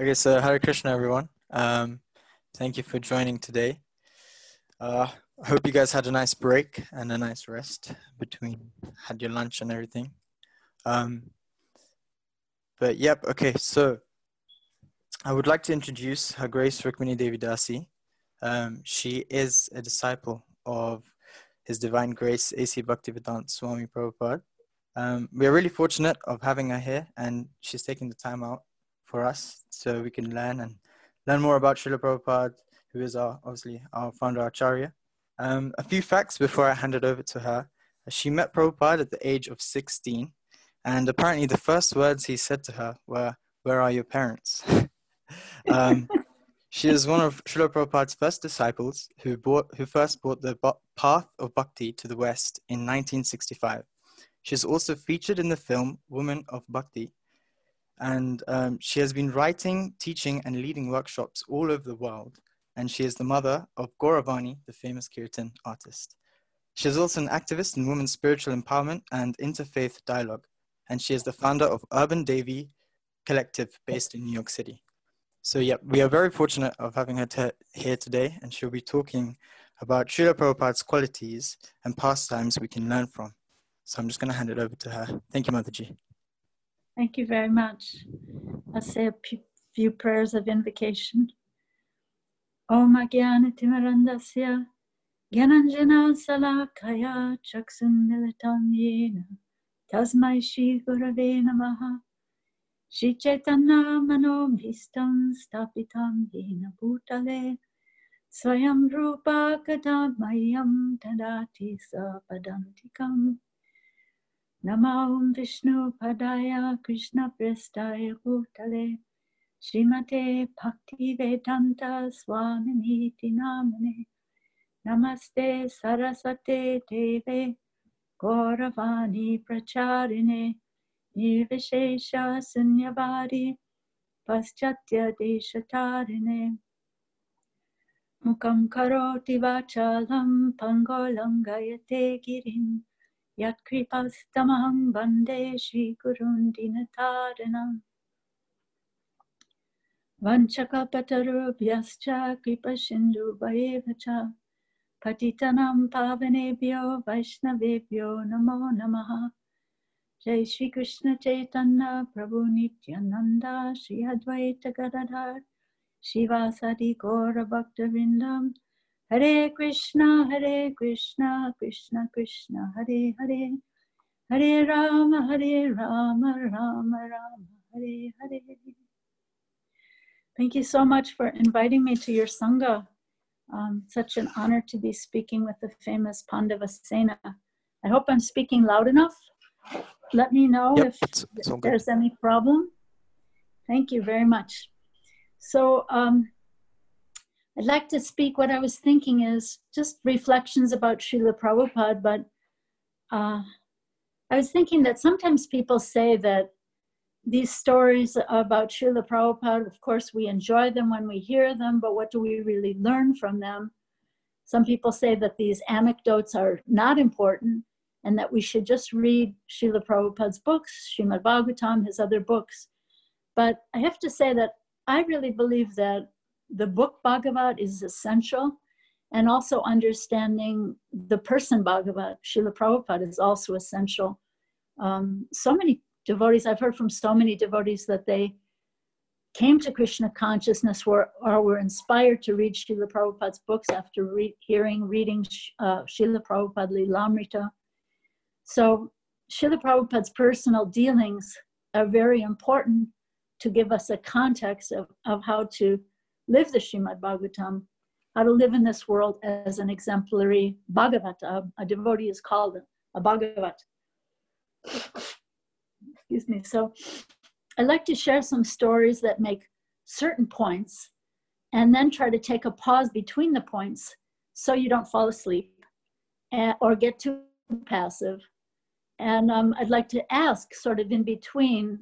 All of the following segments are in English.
Okay, so Hare Krishna, everyone. Um, thank you for joining today. Uh, I hope you guys had a nice break and a nice rest between had your lunch and everything. Um, but yep, okay, so I would like to introduce Her Grace Rukmini Devi Dasi. Um, she is a disciple of His Divine Grace A.C. Bhaktivedanta Swami Prabhupada. Um, we are really fortunate of having her here, and she's taking the time out for us so we can learn and learn more about Srila Prabhupada, who is our, obviously our founder Acharya. Um, a few facts before I hand it over to her. She met Prabhupada at the age of 16, and apparently the first words he said to her were, Where are your parents? um, she is one of Srila Prabhupada's first disciples who, bought, who first brought the path of bhakti to the West in 1965. She is also featured in the film Woman of Bhakti, and um, she has been writing, teaching, and leading workshops all over the world. And she is the mother of Gauravani, the famous Kirtan artist. She is also an activist in women's spiritual empowerment and interfaith dialogue. And she is the founder of Urban Devi Collective based in New York City. So, yeah, we are very fortunate of having her t- here today, and she'll be talking about Srila Prabhupada's qualities and pastimes we can learn from. So, I'm just going to hand it over to her. Thank you, Mataji. Thank you very much. I'll say a few prayers of invocation. Om Agyana Timarandasya Gyananjana Salakaya Chaksun Militam Yena Tasmai Shri Gurave Namaha Shri Chaitanya Manomhistam Stapitam Yena Bhutale Swayam Rupa Kadadmayam Tadati Sapadantikam Namo Vishnu Padaya Krishna Prestaya Bhutale Srimate Bhakti Vedanta Swamini Namane Namaste Sarasate Deve. Gauravani Pracharine. Nirvishesha Sunyavadi. Paschatya Deshatarine. Mukam Karoti Vachalam Pangolangayate Girim Yatkripasamaham Bande Shri Gurun Dinataranam Vanchakapatarubhyascha Kripa Sindhu Vaevacha Patitanam Pavanebhyo Vaishnavebhyo Namo Namaha. Jai Shri Krishna Chaitanya Prabhu Nityananda Shri Advaita Gadadhar. Shivasadi Gaura Bhakta Hare Krishna, Hare Krishna, Krishna Krishna, Hare Hare, Hare Rama, Hare Rama, Rama Rama, Hare Hare. Thank you so much for inviting me to your Sangha. Um, such an honor to be speaking with the famous Pandavasena. I hope I'm speaking loud enough. Let me know yep, if it's, it's there's any problem. Thank you very much. So, um, I'd like to speak. What I was thinking is just reflections about Srila Prabhupada, but uh, I was thinking that sometimes people say that these stories about Srila Prabhupada, of course, we enjoy them when we hear them, but what do we really learn from them? Some people say that these anecdotes are not important and that we should just read Srila Prabhupada's books, Srimad Bhagavatam, his other books. But I have to say that I really believe that the book Bhagavat is essential, and also understanding the person Bhagavat, Srila Prabhupada, is also essential. Um, so many devotees, I've heard from so many devotees that they came to Krishna consciousness or, or were inspired to read Srila Prabhupada's books after re- hearing, reading uh, Srila Prabhupada Lilamrita. So Srila Prabhupada's personal dealings are very important to give us a context of, of how to live the Srimad Bhagavatam, how to live in this world as an exemplary Bhagavata. A devotee is called a Bhagavat. Excuse me. So I'd like to share some stories that make certain points and then try to take a pause between the points so you don't fall asleep or get too passive. And um, I'd like to ask, sort of in between,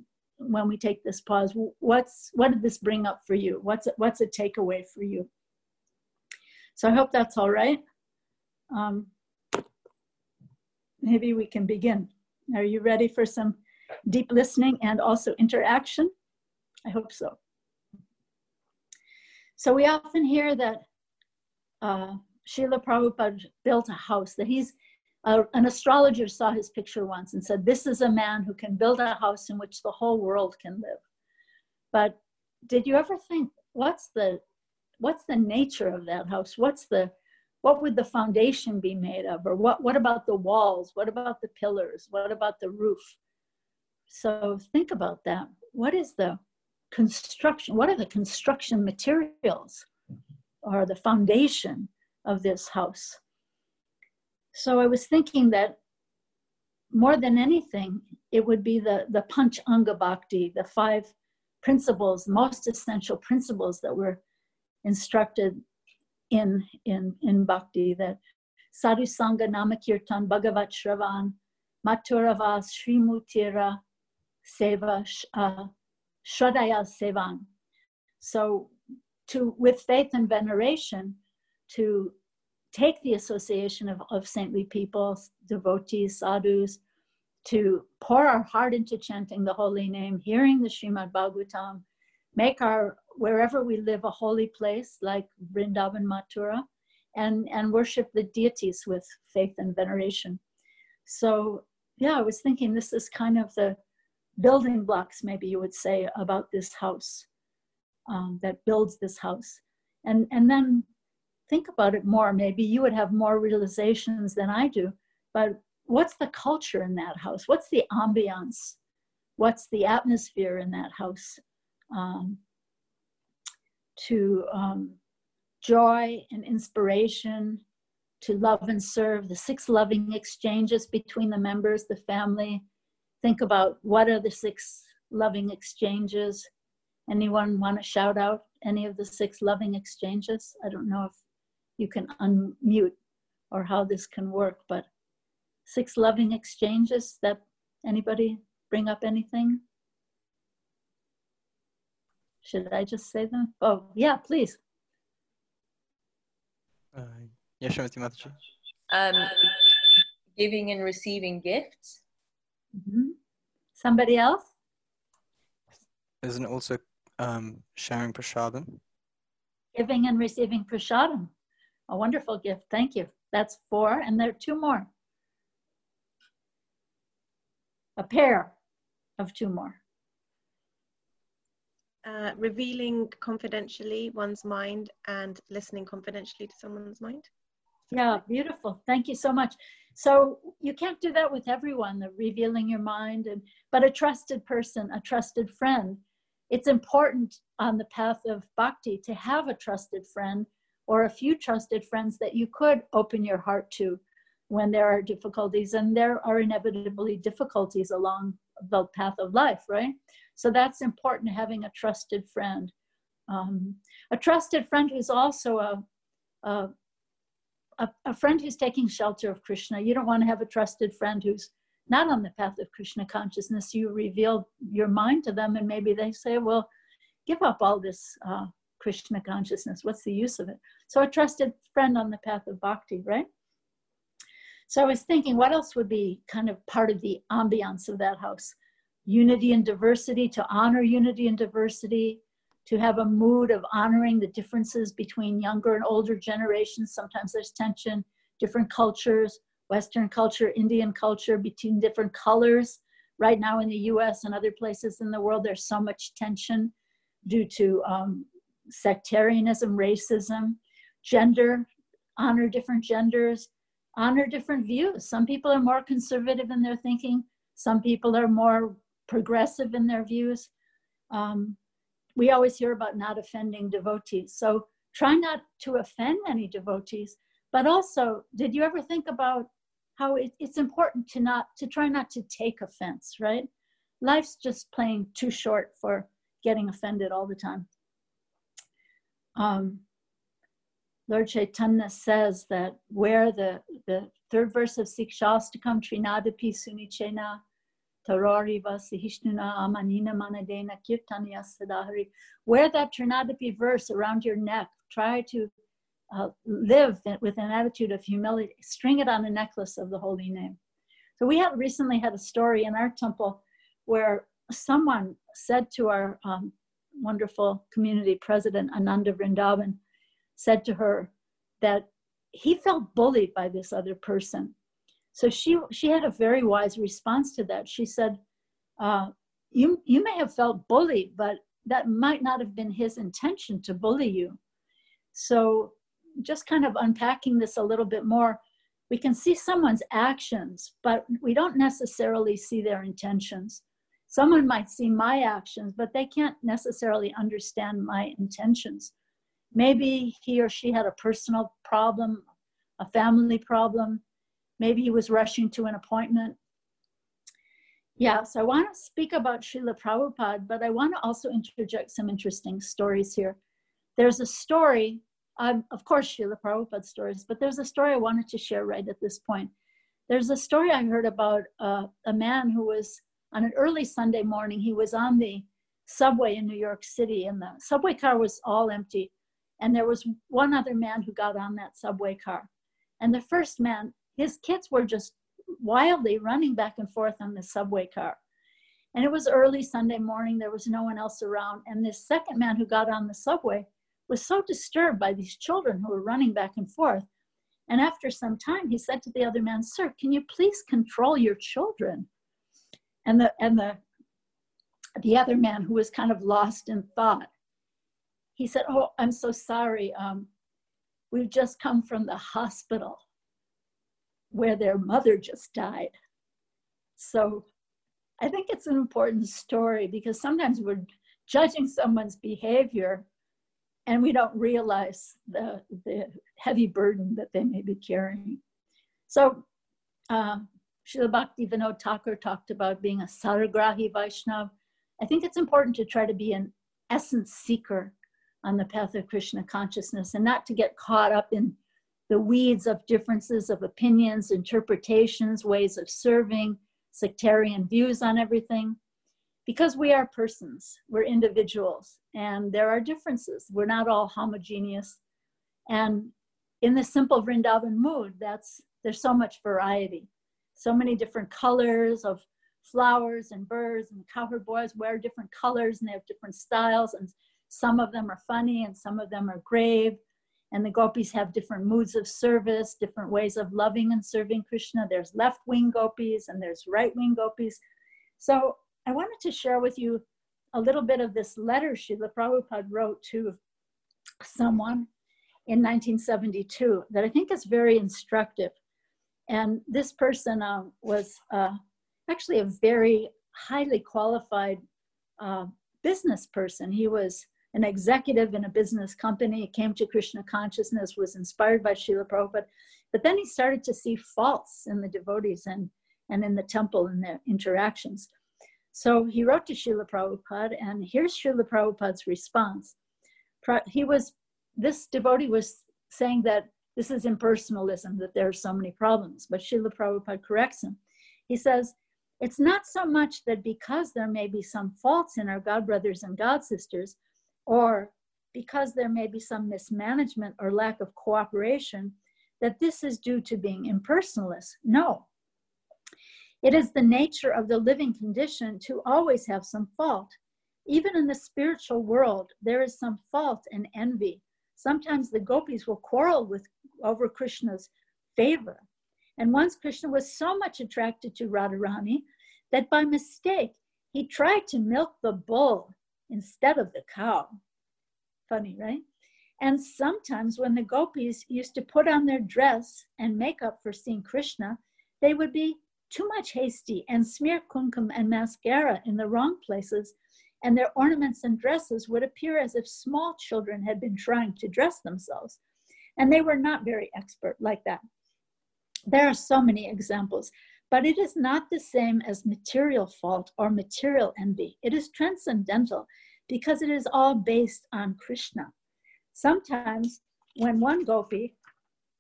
when we take this pause what's what did this bring up for you? What's what's a takeaway for you? So i hope that's all right. Um, maybe we can begin. Are you ready for some deep listening and also interaction? I hope so. So we often hear that uh, Srila Prabhupada built a house, that he's uh, an astrologer saw his picture once and said, This is a man who can build a house in which the whole world can live. But did you ever think, what's the what's the nature of that house? What's the what would the foundation be made of? Or what, what about the walls? What about the pillars? What about the roof? So think about that. What is the construction? What are the construction materials or the foundation of this house? So I was thinking that more than anything, it would be the, the Panch Anga Bhakti, the five principles, most essential principles that were instructed in, in, in Bhakti, that Sadhu Sangha Namakirtan Bhagavat Shravan Maturavas Srimutira Seva uh, Shradaya Sevan. So to with faith and veneration, to take the association of, of saintly people, devotees, sadhus, to pour our heart into chanting the holy name, hearing the Srimad Bhagavatam, make our wherever we live a holy place like Vrindavan Mathura, and, and worship the deities with faith and veneration. So, yeah, I was thinking this is kind of the building blocks, maybe you would say, about this house um, that builds this house. And, and then think about it more. Maybe you would have more realizations than I do, but what's the culture in that house? What's the ambiance? What's the atmosphere in that house? Um, to um, joy and inspiration, to love and serve, the six loving exchanges between the members, the family. Think about what are the six loving exchanges. Anyone want to shout out any of the six loving exchanges? I don't know if you can unmute or how this can work, but six loving exchanges that anybody bring up anything? Should I just say them? Oh, yeah, please. Uh, Yashwati Mataji. Um, giving and receiving gifts. Mm-hmm. Somebody else? Isn't also um, sharing prasadam? Giving and receiving prasadam. A wonderful gift. Thank you. That's four, and there are two more. A pair of two more. Uh, revealing confidentially one's mind and listening confidentially to someone's mind. Yeah, beautiful. Thank you so much. So you can't do that with everyone, the revealing your mind, and but a trusted person, a trusted friend. It's important on the path of bhakti to have a trusted friend or a few trusted friends that you could open your heart to when there are difficulties and there are inevitably difficulties along the path of life right? So that's important having a trusted friend. Um, a trusted friend who's also a, a, a, friend who's taking shelter of krishna. You don't want to have a trusted friend who's not on the path of krishna consciousness. You reveal your mind to them and maybe they say well give up all this uh, Krishna consciousness. What's the use of it? So a trusted friend on the path of bhakti, right? So I was thinking, what else would be kind of part of the ambiance of that house? Unity and diversity, to honor unity and diversity, to have a mood of honoring the differences between younger and older generations. Sometimes there's tension, different cultures, Western culture, Indian culture, between different colors. Right now in the US and other places in the world, there's so much tension due to um, sectarianism, racism, gender, honor different genders, honor different views. Some people are more conservative in their thinking, some people are more progressive in their views. Um, we always hear about not offending devotees. So try not to offend any devotees, but also, did you ever think about how it, it's important to not to try not to take offense, right? Life's just plain too short for getting offended all the time um, Lord Chaitanya says that where the, the third verse of Sikshastakam Trinadapi Sunichena Tarari Vasihishnuna Amanina Manadena Kirtanya Sadahari, where that Trinadapi verse around your neck, try to uh, live with an attitude of humility, string it on a necklace of the holy name. So we recently had a story in our temple where someone said to our um, wonderful community president, Ananda Vrindavan, said to her that he felt bullied by this other person. So she, she had a very wise response to that. She said, uh, you, you may have felt bullied, but that might not have been his intention to bully you. So just kind of unpacking this a little bit more, we can see someone's actions, but we don't necessarily see their intentions. Someone might see my actions, but they can't necessarily understand my intentions. Maybe he or she had a personal problem, a family problem. Maybe he was rushing to an appointment. Yeah, so I want to speak about Srila Prabhupada, but I want to also interject some interesting stories here. There's a story, um, of course, Srila Prabhupada stories, but there's a story I wanted to share right at this point. There's a story I heard about uh, a man who was on an early Sunday morning, he was on the subway in New York City, and the subway car was all empty. And there was one other man who got on that subway car. And the first man, his kids were just wildly running back and forth on the subway car. And it was early Sunday morning, there was no one else around. And this second man who got on the subway was so disturbed by these children who were running back and forth. And after some time, he said to the other man, Sir, can you please control your children? And the, and the, the other man who was kind of lost in thought, he said, Oh, I'm so sorry. Um, we've just come from the hospital where their mother just died. So I think it's an important story because sometimes we're judging someone's behavior and we don't realize the, the heavy burden that they may be carrying. So uh, Srila Bhakti Thakur talked about being a Saragrahi Vaishnav. I think it's important to try to be an essence seeker on the path of Krishna consciousness and not to get caught up in the weeds of differences of opinions, interpretations, ways of serving, sectarian views on everything. Because we are persons, we're individuals, and there are differences. We're not all homogeneous. And in the simple Vrindavan mood, that's there's so much variety, so many different colors of flowers and birds and cowherd boys wear different colors and they have different styles and some of them are funny and some of them are grave and the gopis have different moods of service, different ways of loving and serving Krishna. There's left wing gopis and there's right wing gopis. So I wanted to share with you a little bit of this letter Srila Prabhupada wrote to someone in 1972 that I think is very instructive. And this person uh, was uh, actually a very highly qualified uh, business person. He was an executive in a business company, came to Krishna consciousness, was inspired by Srila Prabhupada, but then he started to see faults in the devotees and, and in the temple and their interactions. So he wrote to Srila Prabhupada, and here's Srila Prabhupada's response. He was, this devotee was saying that this is impersonalism, that there are so many problems, but Srila Prabhupada corrects him. He says, it's not so much that because there may be some faults in our God brothers and God sisters, or because there may be some mismanagement or lack of cooperation, that this is due to being impersonalist. No. It is the nature of the living condition to always have some fault. Even in the spiritual world, there is some fault and envy. Sometimes the gopis will quarrel with over Krishna's favor. And once Krishna was so much attracted to Radharani that by mistake he tried to milk the bull instead of the cow. Funny, right? And sometimes when the gopis used to put on their dress and makeup for seeing Krishna, they would be too much hasty and smear kumkum and mascara in the wrong places, and their ornaments and dresses would appear as if small children had been trying to dress themselves. And they were not very expert like that. There are so many examples. But it is not the same as material fault or material envy. It is transcendental because it is all based on Krishna. Sometimes when one gopi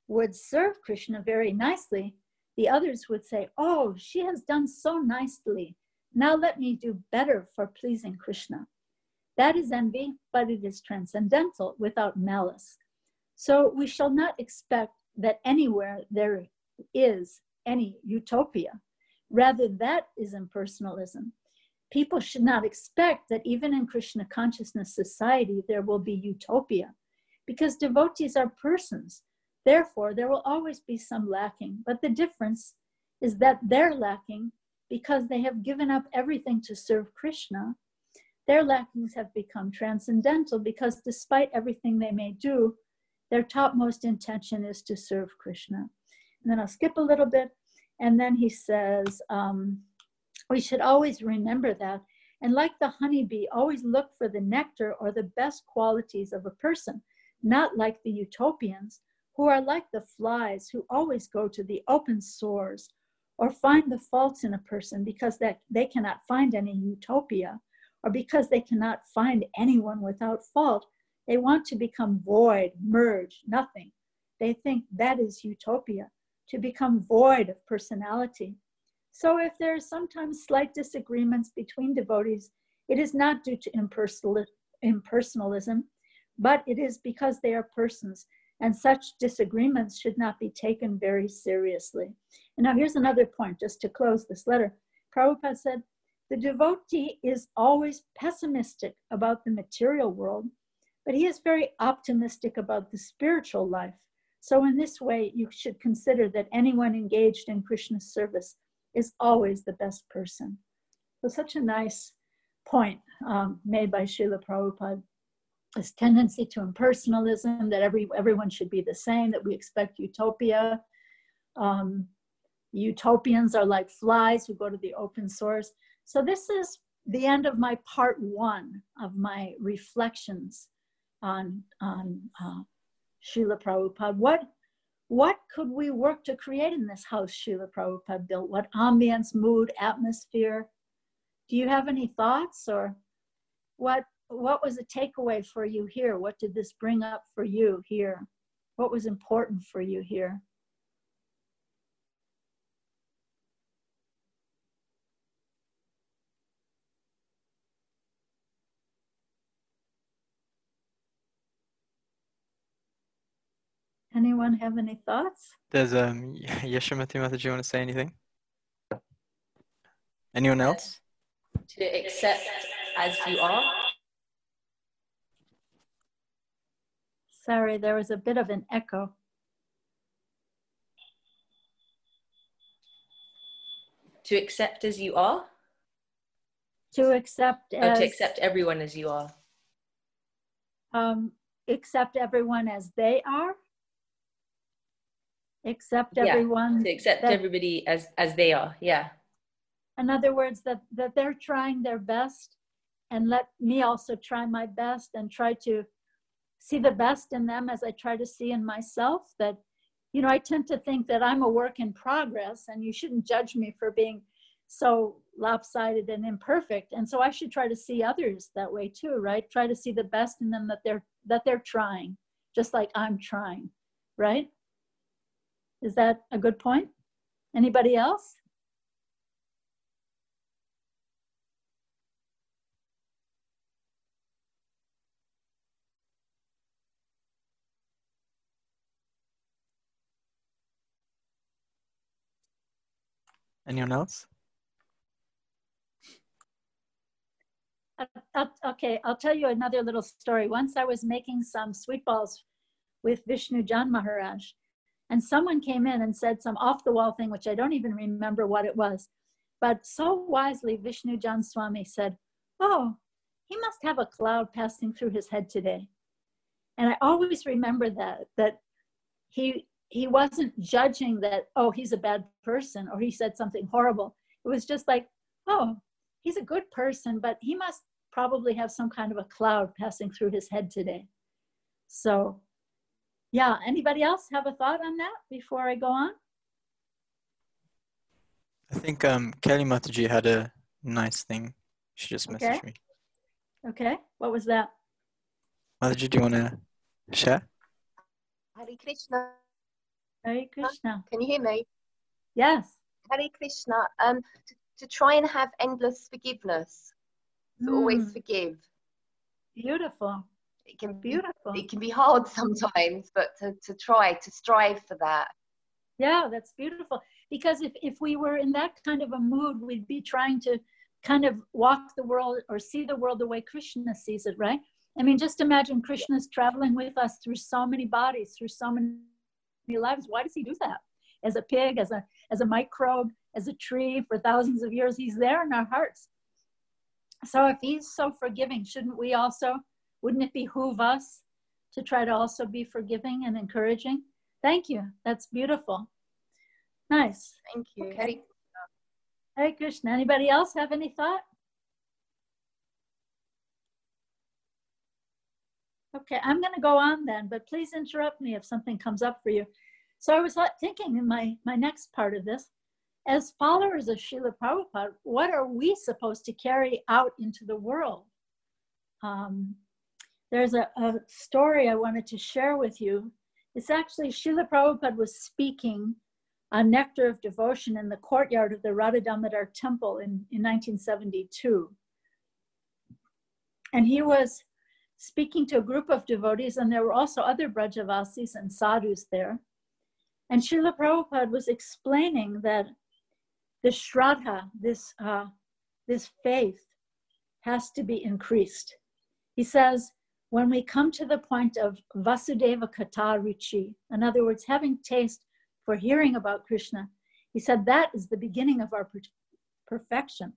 would serve Krishna very nicely, the others would say, Oh, she has done so nicely. Now let me do better for pleasing Krishna. That is envy, but it is transcendental without malice. So we shall not expect that anywhere there is any utopia. Rather, that is impersonalism. people should not expect that even in Krishna consciousness society, there will be utopia because devotees are persons. Therefore, there will always be some lacking. But the difference is that they're lacking because they have given up everything to serve Krishna. Their lackings have become transcendental because despite everything they may do, their topmost intention is to serve Krishna. And then I'll skip a little bit. And then he says, um, we should always remember that. And like the honeybee, always look for the nectar or the best qualities of a person, not like the utopians, who are like the flies who always go to the open sores or find the faults in a person because that they cannot find any utopia or because they cannot find anyone without fault they want to become void merge nothing they think that is utopia to become void of personality so if there are sometimes slight disagreements between devotees it is not due to impersonalism but it is because they are persons and such disagreements should not be taken very seriously. And now here's another point, just to close this letter. Prabhupada said, the devotee is always pessimistic about the material world, but he is very optimistic about the spiritual life. So, in this way, you should consider that anyone engaged in Krishna's service is always the best person. So, such a nice point um, made by Srila Prabhupada this tendency to impersonalism that every everyone should be the same that we expect utopia um, utopians are like flies who go to the open source so this is the end of my part one of my reflections on on uh, Srila Prabhupada. What what could we work to create in this house Srila Prabhupada built? What ambience, mood, atmosphere? Do you have any thoughts or what what was a takeaway for you here? What did this bring up for you here? What was important for you here? Anyone have any thoughts? There's um Yashamati Mata, do you want to say anything? Anyone else? To accept as you are. Sorry, there was a bit of an echo. To accept as you are? To accept as. Oh, to accept everyone as you are. Um, accept everyone as they are? Accept yeah, everyone. To accept that, everybody as, as they are, yeah. In other words, that, that they're trying their best and let me also try my best and try to see the best in them as I try to see in myself. That, you know, I tend to think that I'm a work in progress and you shouldn't judge me for being so lopsided and imperfect. And so I should try to see others that way too, right? Try to see the best in them that they're that they're trying, just like I'm trying, right? Is that a good point? Anybody else? Anyone else? Uh, okay, I'll tell you another little story. Once I was making some sweet balls with Vishnu Jan Maharaj, and someone came in and said some off the wall thing, which I don't even remember what it was. But so wisely, Vishnu Jan Swami said, Oh, he must have a cloud passing through his head today. And I always remember that, that he he wasn't judging that oh he's a bad person or he said something horrible it was just like oh he's a good person but he must probably have some kind of a cloud passing through his head today so yeah anybody else have a thought on that before i go on i think um kelly mataji had a nice thing she just messaged okay. me okay what was that mataji do you want to share Hari Krishna. Hari Krishna. Can you hear me? Yes. Hari Krishna. Um, to, to try and have endless forgiveness, to mm. always forgive. Beautiful. It can be beautiful. It can be hard sometimes, but to, to try to strive for that. Yeah, that's beautiful. Because if, if we were in that kind of a mood, we'd be trying to kind of walk the world or see the world the way Krishna sees it, right? I mean, just imagine Krishna's traveling with us through so many bodies, through so many lives. Why does he do that? As a pig, as a as a microbe, as a tree for thousands of years, he's there in our hearts. So if he's so forgiving, shouldn't we also, wouldn't it behoove us to try to also be forgiving and encouraging? Thank you. That's beautiful. Nice. Thank you. Okay. Hey Krishna. Anybody else have any thought? Okay, I'm going to go on then, but please interrupt me if something comes up for you. So I was thinking in my, my next part of this, as followers of Srila Prabhupada, what are we supposed to carry out into the world? Um, there's a, a story I wanted to share with you. It's actually Srila Prabhupada was speaking on Nectar of Devotion in the courtyard of the Radha Temple in, in 1972. And he was speaking to a group of devotees, and there were also other Brajavasis and sadhus there. And Srila Prabhupada was explaining that the shraddha, this, uh, this faith, has to be increased. He says, when we come to the point of Vasudeva Katha Ruchi, in other words, having taste for hearing about Krishna, he said that is the beginning of our perfection.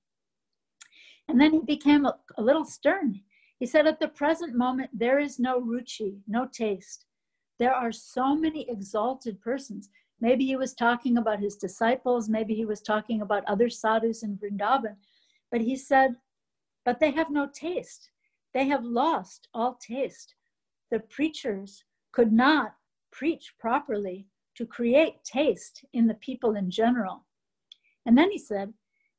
And then he became a, a little stern. He said, At the present moment, there is no ruchi, no taste. There are so many exalted persons. Maybe he was talking about his disciples, maybe he was talking about other sadhus in Vrindavan. But he said, But they have no taste. They have lost all taste. The preachers could not preach properly to create taste in the people in general. And then he said,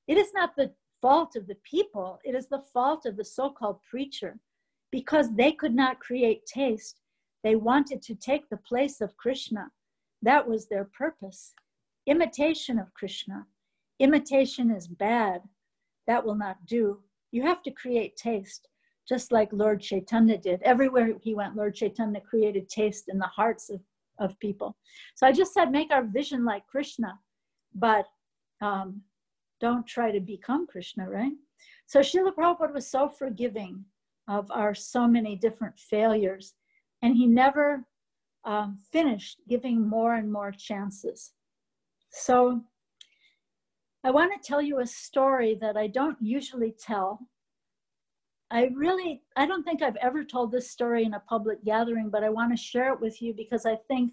It is not the fault of the people, it is the fault of the so called preacher. Because they could not create taste, they wanted to take the place of Krishna. That was their purpose. Imitation of Krishna. Imitation is bad. That will not do. You have to create taste, just like Lord Chaitanya did. Everywhere he went, Lord Chaitanya created taste in the hearts of, of people. So I just said, make our vision like Krishna, but um, don't try to become Krishna, right? So Srila Prabhupada was so forgiving of our so many different failures, and he never um, finished giving more and more chances. So I want to tell you a story that I don't usually tell. I really, I don't think I've ever told this story in a public gathering, but I want to share it with you because I think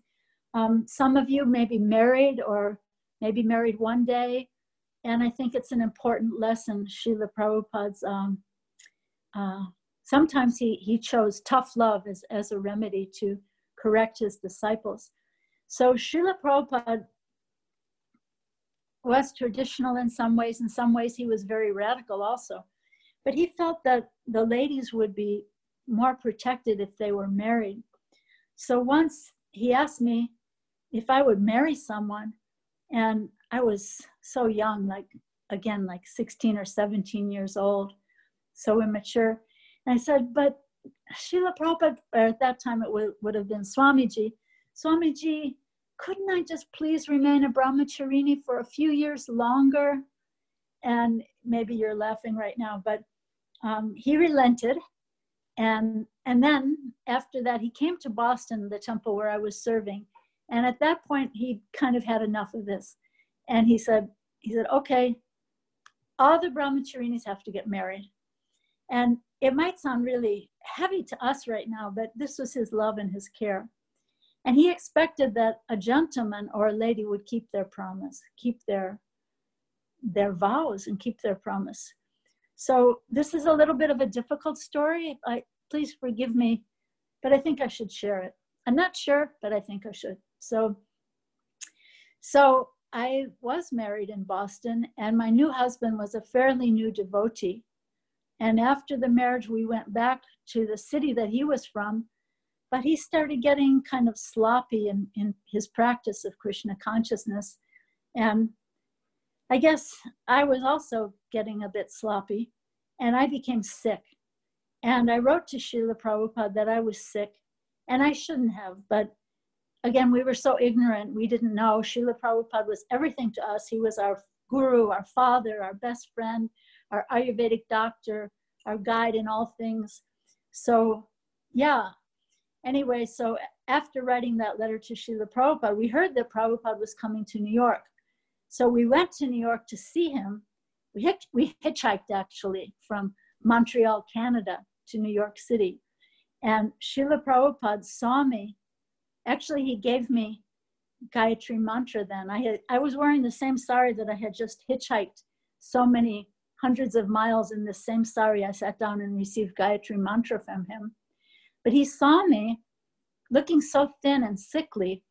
um, some of you may be married or maybe married one day. And I think it's an important lesson. Srila Prabhupada's, um, uh, sometimes he, he chose tough love as, as a remedy to correct his disciples. So Srila Prabhupada was traditional in some ways. In some ways, he was very radical also. But he felt that the ladies would be more protected if they were married. So once he asked me if I would marry someone, and I was so young, like again, like 16 or 17 years old, so immature. And I said, but Srila Prabhupada, at that time it would, would have been Swamiji, Swamiji, couldn't I just please remain a brahmacharini for a few years longer? And maybe you're laughing right now, but um, he relented. And, and then after that, he came to Boston, the temple where I was serving. And at that point, he kind of had enough of this. And he said, he said, okay, all the brahmacharinis have to get married. And it might sound really heavy to us right now, but this was his love and his care. And he expected that a gentleman or a lady would keep their promise, keep their their vows and keep their promise. So this is a little bit of a difficult story. I please forgive me, but I think I should share it. I'm not sure, but I think I should. So so I was married in Boston and my new husband was a fairly new devotee. And after the marriage, we went back to the city that he was from, but he started getting kind of sloppy in, in his practice of Krishna consciousness. And I guess I was also getting a bit sloppy, and I became sick. And I wrote to Srila Prabhupada that I was sick, and I shouldn't have, but again, we were so ignorant, we didn't know. Srila Prabhupada was everything to us. He was our guru, our father, our best friend, our Ayurvedic doctor, our guide in all things. So, yeah. Anyway, so after writing that letter to Srila Prabhupada, we heard that Prabhupada was coming to New York. So we went to New York to see him. We, hitch, we hitchhiked actually from Montreal, Canada to New York City. And Srila Prabhupada saw me. Actually, he gave me Gayatri mantra then. I, had, I was wearing the same sari that I had just hitchhiked so many hundreds of miles in the same sari. I sat down and received Gayatri mantra from him. But he saw me looking so thin and sickly.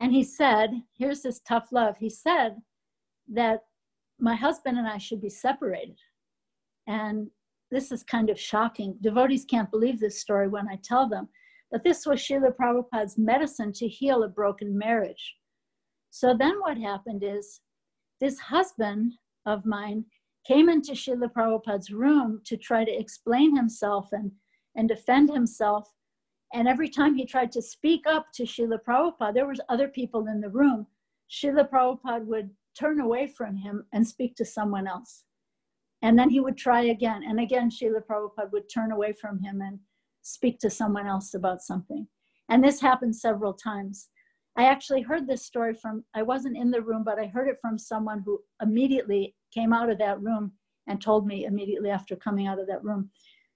And he said, here's this tough love. He said that my husband and I should be separated. And this is kind of shocking. Devotees can't believe this story when I tell them. But this was Srila Prabhupada's medicine to heal a broken marriage. So then what happened is this husband of mine came into Srila Prabhupada's room to try to explain himself and, and defend himself. And every time he tried to speak up to Srila Prabhupada, there was other people in the room. Srila Prabhupada would turn away from him and speak to someone else. And then he would try again. And again, Srila Prabhupada would turn away from him and speak to someone else about something. And this happened several times. I actually heard this story from, I wasn't in the room, but I heard it from someone who immediately came out of that room and told me immediately after coming out of that room.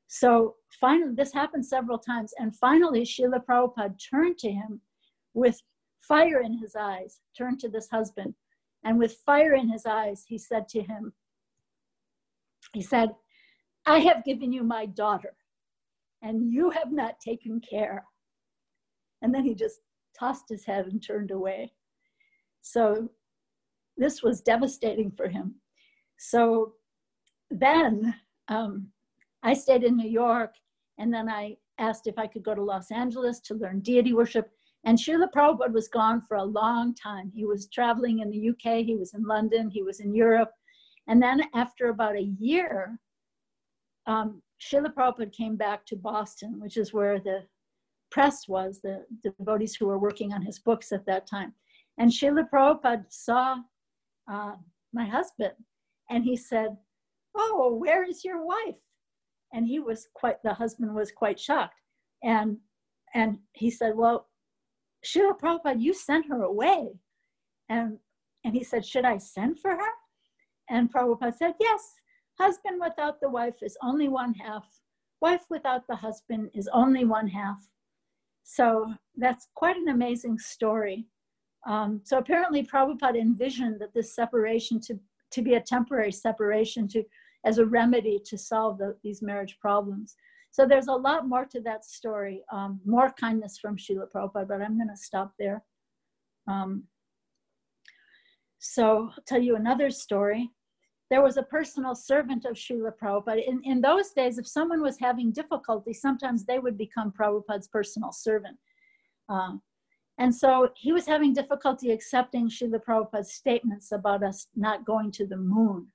So finally, this happened several times. And finally, Srila Prabhupada turned to him with fire in his eyes, turned to this husband. And with fire in his eyes, he said to him, he said, I have given you my daughter and you have not taken care. And then he just tossed his head and turned away. So this was devastating for him. So then um, I stayed in New York, and then I asked if I could go to Los Angeles to learn deity worship. And Srila Prabhupada was gone for a long time. He was traveling in the UK, he was in London, he was in Europe. And then after about a year, um, Srila Prabhupada came back to Boston, which is where the press was, the, devotees who were working on his books at that time. And Srila Prabhupada saw uh, my husband and he said, Oh, where is your wife? And he was quite, the husband was quite shocked. And, and he said, Well, Srila Prabhupada, you sent her away. And, and he said, Should I send for her? And Prabhupada said, Yes, Husband without the wife is only one half. Wife without the husband is only one half. So that's quite an amazing story. Um, so apparently Prabhupada envisioned that this separation to, to be a temporary separation to, as a remedy to solve the, these marriage problems. So there's a lot more to that story, um, more kindness from Srila Prabhupada, but I'm gonna stop there. Um, so I'll tell you another story there was a personal servant of Srila Prabhupada. In, in those days, if someone was having difficulty, sometimes they would become Prabhupada's personal servant. Um, and so he was having difficulty accepting Srila Prabhupada's statements about us not going to the moon.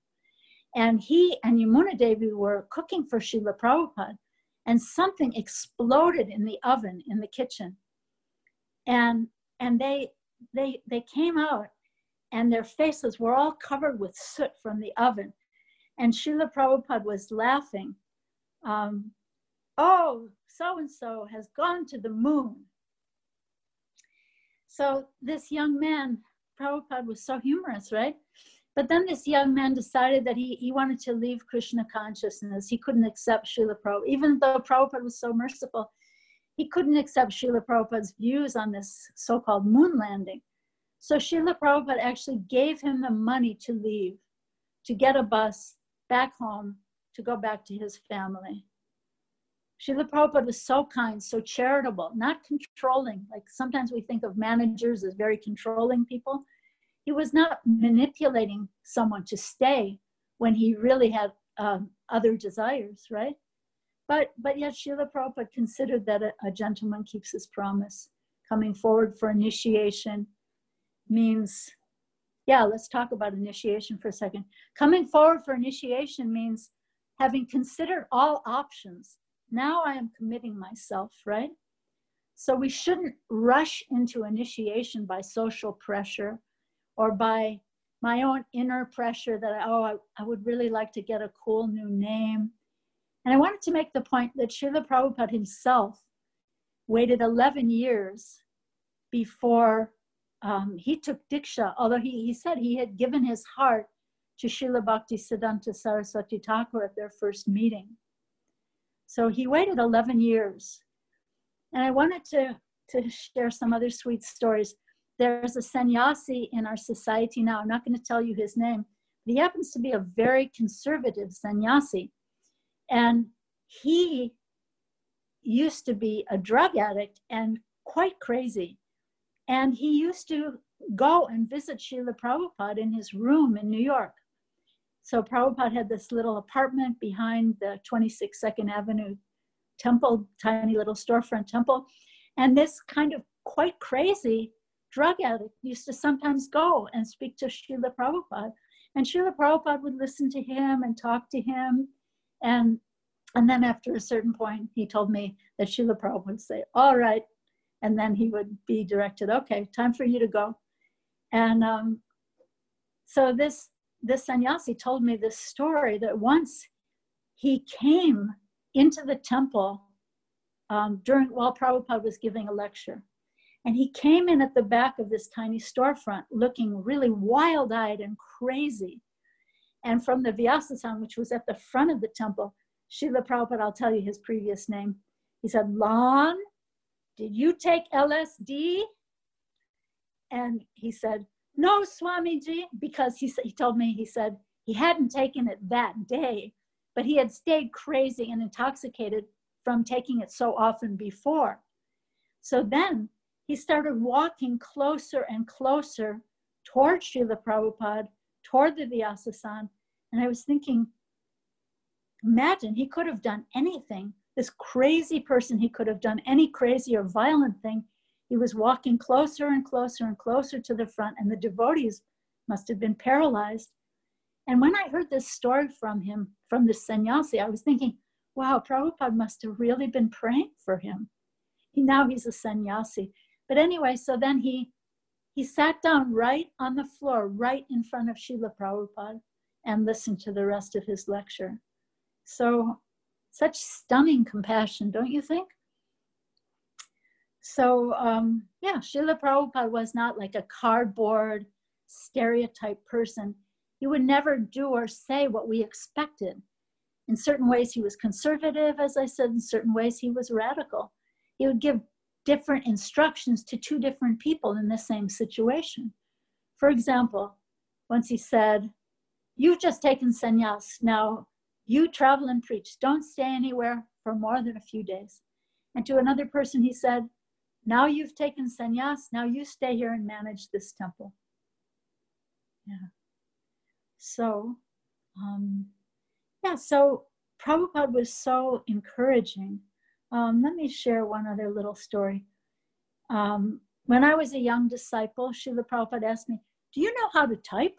And he and Yamuna Devi were cooking for Srila Prabhupada, and something exploded in the oven in the kitchen. And, and they, they, they came out and their faces were all covered with soot from the oven. And Srila Prabhupada was laughing. Um, oh, so and so has gone to the moon. So this young man, Prabhupada was so humorous, right? But then this young man decided that he, he wanted to leave Krishna consciousness. He couldn't accept Srila Prabhupada. Even though Prabhupada was so merciful, he couldn't accept Srila Prabhupada's views on this so called moon landing. So Srila Prabhupada actually gave him the money to leave, to get a bus back home, to go back to his family. Srila Prabhupada was so kind, so charitable, not controlling. Like sometimes we think of managers as very controlling people. He was not manipulating someone to stay when he really had um, other desires, right? But, but yet Srila Prabhupada considered that a, a gentleman keeps his promise, coming forward for initiation, means, yeah, let's talk about initiation for a second. Coming forward for initiation means having considered all options. Now I am committing myself, right? So we shouldn't rush into initiation by social pressure or by my own inner pressure that, oh, I, I would really like to get a cool new name. And I wanted to make the point that Srila Prabhupada himself waited 11 years before um, he took Diksha, although he, he said he had given his heart to Srila Bhakti Siddhanta Saraswati Thakur at their first meeting. So he waited 11 years. And I wanted to, to share some other sweet stories. There's a sannyasi in our society now. I'm not going to tell you his name, but he happens to be a very conservative sannyasi. And he used to be a drug addict and quite crazy. And he used to go and visit Srila Prabhupada in his room in New York. So Prabhupada had this little apartment behind the 26 Second Avenue temple, tiny little storefront temple. And this kind of quite crazy drug addict used to sometimes go and speak to Srila Prabhupada. And Srila Prabhupada would listen to him and talk to him. And, and then after a certain point, he told me that Srila Prabhupada would say, All right. And then he would be directed, Okay, time for you to go. And um, so this this sannyasi told me this story that once he came into the temple um, during while Prabhupada was giving a lecture. And he came in at the back of this tiny storefront looking really wild eyed and crazy. And from the Vyasasana, which was at the front of the temple, Srila Prabhupada, I'll tell you his previous name, he said, Lon, did you take LSD? And he said, no, Swamiji, because he, he told me, he said he hadn't taken it that day, but he had stayed crazy and intoxicated from taking it so often before. So then he started walking closer and closer toward Srila Prabhupada, toward the Vyasasana. And I was thinking, imagine he could have done anything. This crazy person, he could have done any crazy or violent thing. He was walking closer and closer and closer to the front, and the devotees must have been paralyzed. And when I heard this story from him, from this sannyasi, I was thinking, wow, Prabhupada must have really been praying for him. Now he's a sannyasi. But anyway, so then he he sat down right on the floor, right in front of Srila Prabhupada, and listened to the rest of his lecture. So, such stunning compassion, don't you think? So um, yeah, Srila Prabhupada was not like a cardboard stereotype person. He would never do or say what we expected. In certain ways, he was conservative, as I said, in certain ways, he was radical. He would give different instructions to two different people in the same situation. For example, once he said, You've just taken sannyas. Now you travel and preach. Don't stay anywhere for more than a few days. And to another person, he said, now you've taken sannyas, now you stay here and manage this temple. Yeah. So, um, yeah, so Prabhupada was so encouraging. Um, let me share one other little story. Um, when I was a young disciple, Srila Prabhupada asked me, Do you know how to type?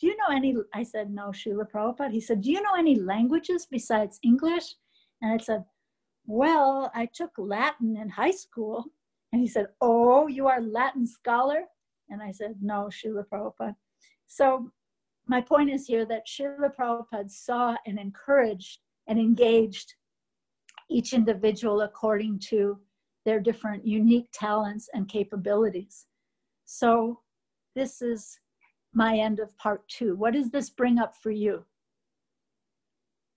Do you know any? I said, No, Srila Prabhupada. He said, Do you know any languages besides English? And I said, Well, I took Latin in high school. And he said, Oh, you are Latin scholar? And I said, No, Srila Prabhupada. So my point is here that Srila Prabhupada saw and encouraged and engaged each individual according to their different unique talents and capabilities. So this is my end of part two. What does this bring up for you?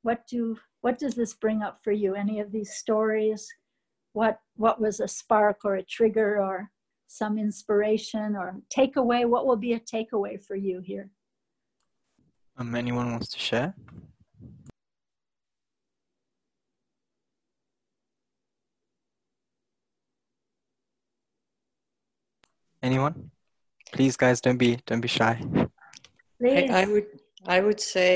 What do what does this bring up for you? Any of these stories? what what was a spark or a trigger or some inspiration or takeaway what will be a takeaway for you here um, anyone wants to share anyone please guys don't be don't be shy I, I, would i would say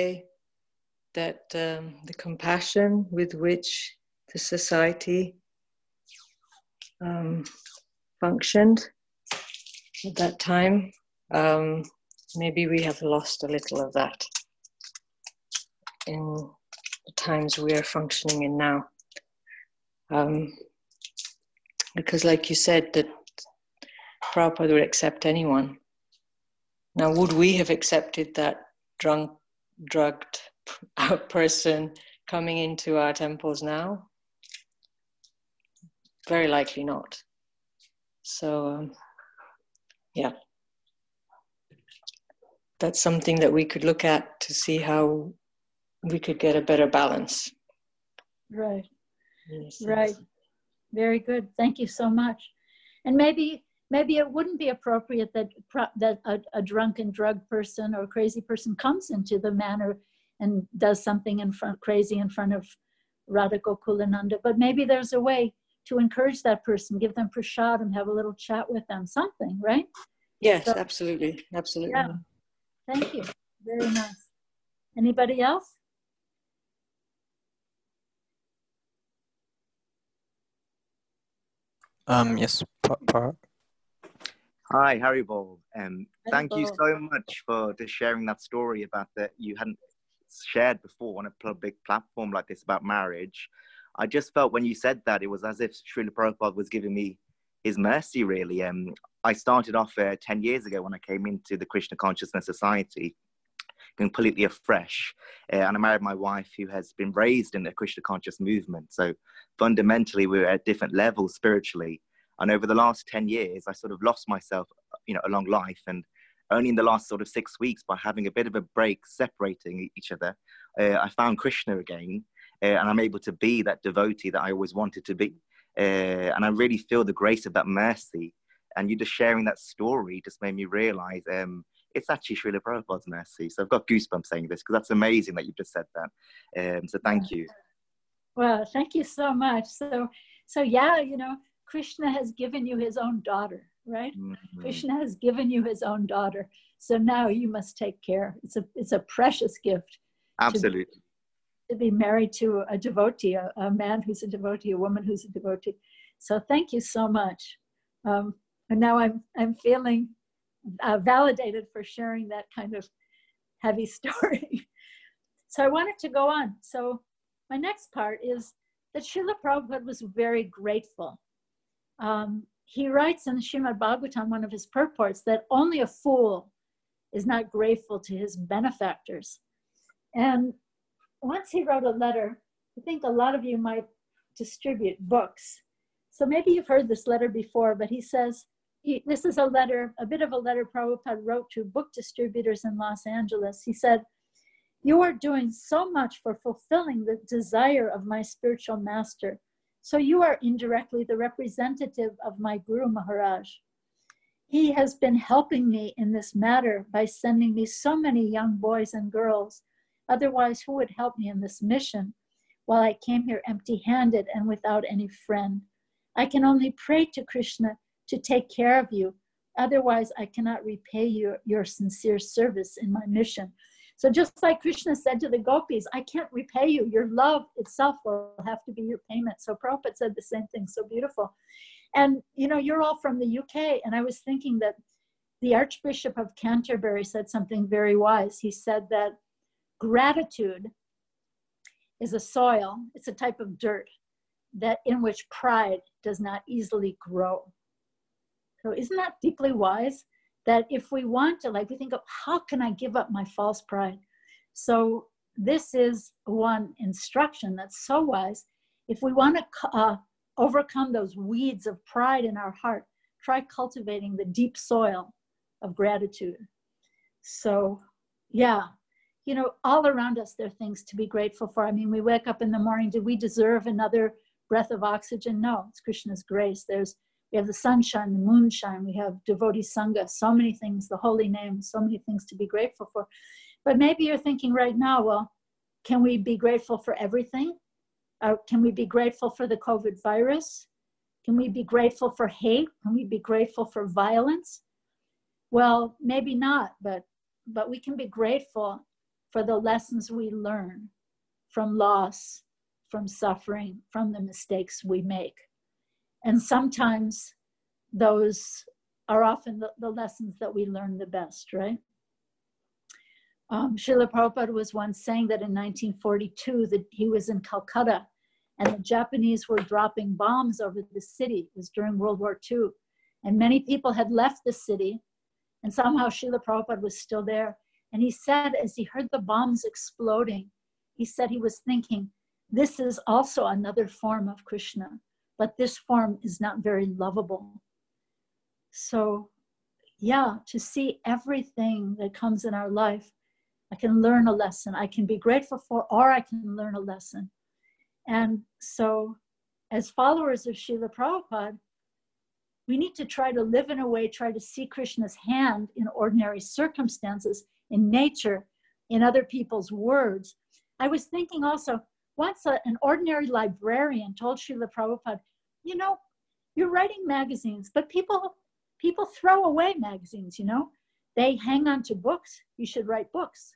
that um, the compassion with which the society um, functioned at that time. Um, maybe we have lost a little of that in the times we are functioning in now. Um, because, like you said, that Prabhupada would accept anyone. Now, would we have accepted that drunk, drugged person coming into our temples now? Very likely not. So, um, yeah. That's something that we could look at to see how we could get a better balance. Right. Yes, right. Yes. Very good. Thank you so much. And maybe maybe it wouldn't be appropriate that that a, a drunken drug person or crazy person comes into the manor and does something in front crazy in front of Radha Gokulananda. But maybe there's a way to encourage that person, give them prasadam, have a little chat with them, something, right? Yes, so, absolutely, absolutely. Yeah. Thank you. Very nice. Anybody else? Um, yes, Parag. Hi, Haribol. Um, thank you so much for just sharing that story about that you hadn't shared before on a public platform like this about marriage. I just felt when you said that it was as if Srila Prabhupada was giving me his mercy, really. Um, I started off uh, 10 years ago when I came into the Krishna Consciousness Society, completely afresh. Uh, and I married my wife who has been raised in the Krishna Conscious movement. So fundamentally, we we're at different levels spiritually. And over the last 10 years, I sort of lost myself, you know, along life. And only in the last sort of six weeks, by having a bit of a break separating each other, uh, I found Krishna again. Uh, and I'm able to be that devotee that I always wanted to be. Uh, and I really feel the grace of that mercy. And you just sharing that story just made me realize um, it's actually Srila Prabhupada's mercy. So I've got goosebumps saying this because that's amazing that you just said that. Um, so thank you. Well, thank you so much. So, so yeah, you know, Krishna has given you his own daughter, right? Mm-hmm. Krishna has given you his own daughter. So now you must take care. It's a it's a precious gift. Absolutely. To, to be married to a devotee, a, a, man who's a devotee, a woman who's a devotee. So thank you so much. Um, and now I'm I'm feeling uh, validated for sharing that kind of heavy story. so I wanted to go on. So my next part is that Srila Prabhupada was very grateful um, he writes in the Srimad Bhagavatam, one of his purports, that only a fool is not grateful to his benefactors. And once he wrote a letter, I think a lot of you might distribute books. So maybe you've heard this letter before, but he says, he, this is a letter, a bit of a letter Prabhupada wrote to book distributors in Los Angeles. He said, You are doing so much for fulfilling the desire of my spiritual master so you are indirectly the representative of my Guru Maharaj. He has been helping me in this matter by sending me so many young boys and girls. Otherwise, who would help me in this mission while I came here empty handed and without any friend? I can only pray to Krishna to take care of you. Otherwise, I cannot repay you your sincere service in my mission. So just like Krishna said to the gopis, I can't repay you. Your love itself will have to be your payment. So Prabhupada said the same thing. So beautiful. And you know, you're all from the UK, and I was thinking that the Archbishop of Canterbury said something very wise. He said that gratitude is a soil, it's a type of dirt that in which pride does not easily grow. So isn't that deeply wise? That if we want to, like, we think of how can I give up my false pride? So, this is one instruction that's so wise. If we want to uh, overcome those weeds of pride in our heart, try cultivating the deep soil of gratitude. So, yeah, you know, all around us, there are things to be grateful for. I mean, we wake up in the morning, do we deserve another breath of oxygen? No, it's Krishna's grace. There's we have the sunshine, the moonshine, we have devotee sangha, so many things, the holy name, so many things to be grateful for. But maybe you're thinking right now, well, can we be grateful for everything? Uh, can we be grateful for the COVID virus? Can we be grateful for hate? Can we be grateful for violence? Well, maybe not, but but we can be grateful for the lessons we learn from loss, from suffering, from the mistakes we make. And sometimes those are often the, the lessons that we learn the best, right? Um, Prabhupada was once saying that in 1942 that he was in Calcutta and the Japanese were dropping bombs over the city. It was during World War II. And many people had left the city And somehow Srila Prabhupada was still there. And he said, as he heard the bombs exploding, he said he was thinking, this is also another form of Krishna, but this form is not very lovable. So, yeah, to see everything that comes in our life, I can learn a lesson. I can be grateful for, or I can learn a lesson. And so, as followers of Srila Prabhupada, we need to try to live in a way, try to see Krishna's hand in ordinary circumstances, in nature, in other people's words. I was thinking also, once a, an ordinary librarian told Srila Prabhupada, you know, you're writing magazines, but people people throw away magazines, you know. They hang on to books. You should write books.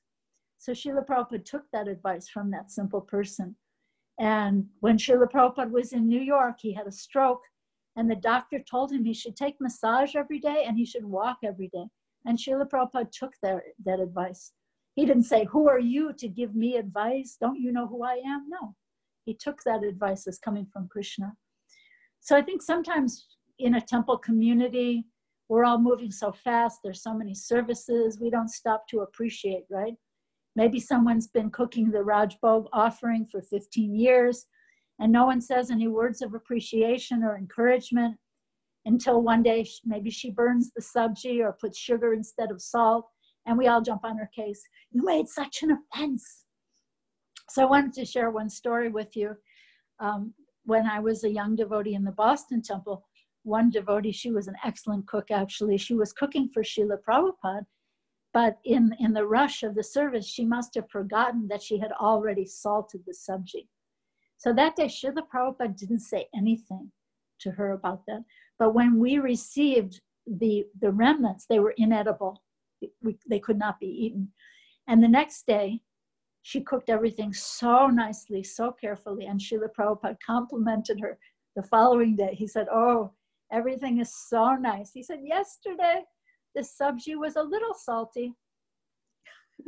So Srila Prabhupada took that advice from that simple person. And when Srila Prabhupada was in New York, he had a stroke and the doctor told him he should take massage every day and he should walk every day. And Srila Prabhupada took that, that advice. He didn't say, Who are you to give me advice? Don't you know who I am? No. He took that advice as coming from Krishna. So I think sometimes in a temple community, we're all moving so fast, there's so many services, we don't stop to appreciate, right? Maybe someone's been cooking the Rajbhog offering for 15 years and no one says any words of appreciation or encouragement until one day maybe she burns the sabji or puts sugar instead of salt and we all jump on her case. You made such an offense. So i wanted to share one story with you. Um, when i was a young devotee in the boston temple one devotee she was an excellent cook actually. She was cooking for Srila Prabhupada but in, in the rush of the service she must have forgotten that she had already salted the sabji so that day, Srila Prabhupada didn't say anything to her about that. But when we received the, the remnants, they were inedible. We, they could not be eaten. And the next day, she cooked everything so nicely, so carefully. And Srila Prabhupada complimented her the following day. He said, Oh, everything is so nice. He said, Yesterday, the sabji was a little salty.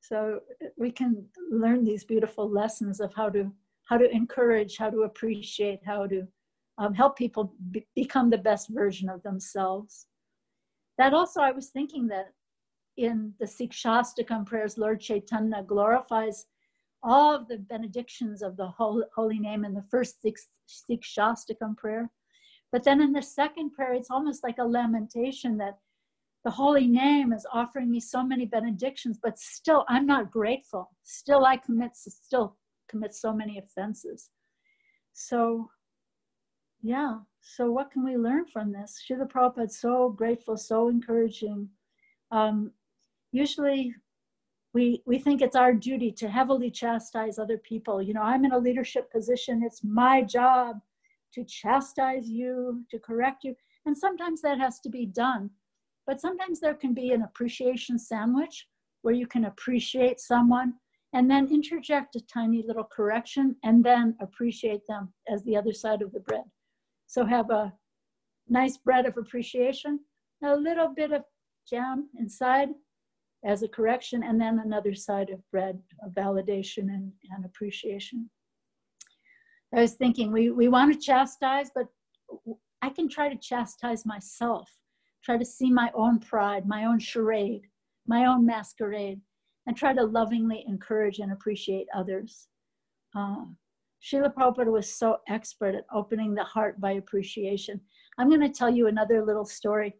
so we can learn these beautiful lessons of how to how to encourage, how to appreciate, how to um, help people be- become the best version of themselves. That also, I was thinking that in the Sikshastakam prayers, Lord Chaitanya glorifies all of the benedictions of the holy, holy name in the first six Sikshastakam prayer. But then in the second prayer, it's almost like a lamentation that the holy name is offering me so many benedictions, but still I'm not grateful. Still I commit, still commit so many offenses. So, yeah, so what can we learn from this? Srila Prabhupada so grateful, so encouraging. Um, usually we, we think it's our duty to heavily chastise other people. You know, I'm in a leadership position, it's my job to chastise you, to correct you. And sometimes that has to be done. But sometimes there can be an appreciation sandwich where you can appreciate someone and then interject a tiny little correction and then appreciate them as the other side of the bread. So have a nice bread of appreciation, a little bit of jam inside as a correction, and then another side of bread of validation and, and appreciation. I was thinking we, we want to chastise, but I can try to chastise myself, try to see my own pride, my own charade, my own masquerade, and try to lovingly encourage and appreciate others. Uh, Srila Prabhupada was so expert at opening the heart by appreciation. I'm going to tell you another little story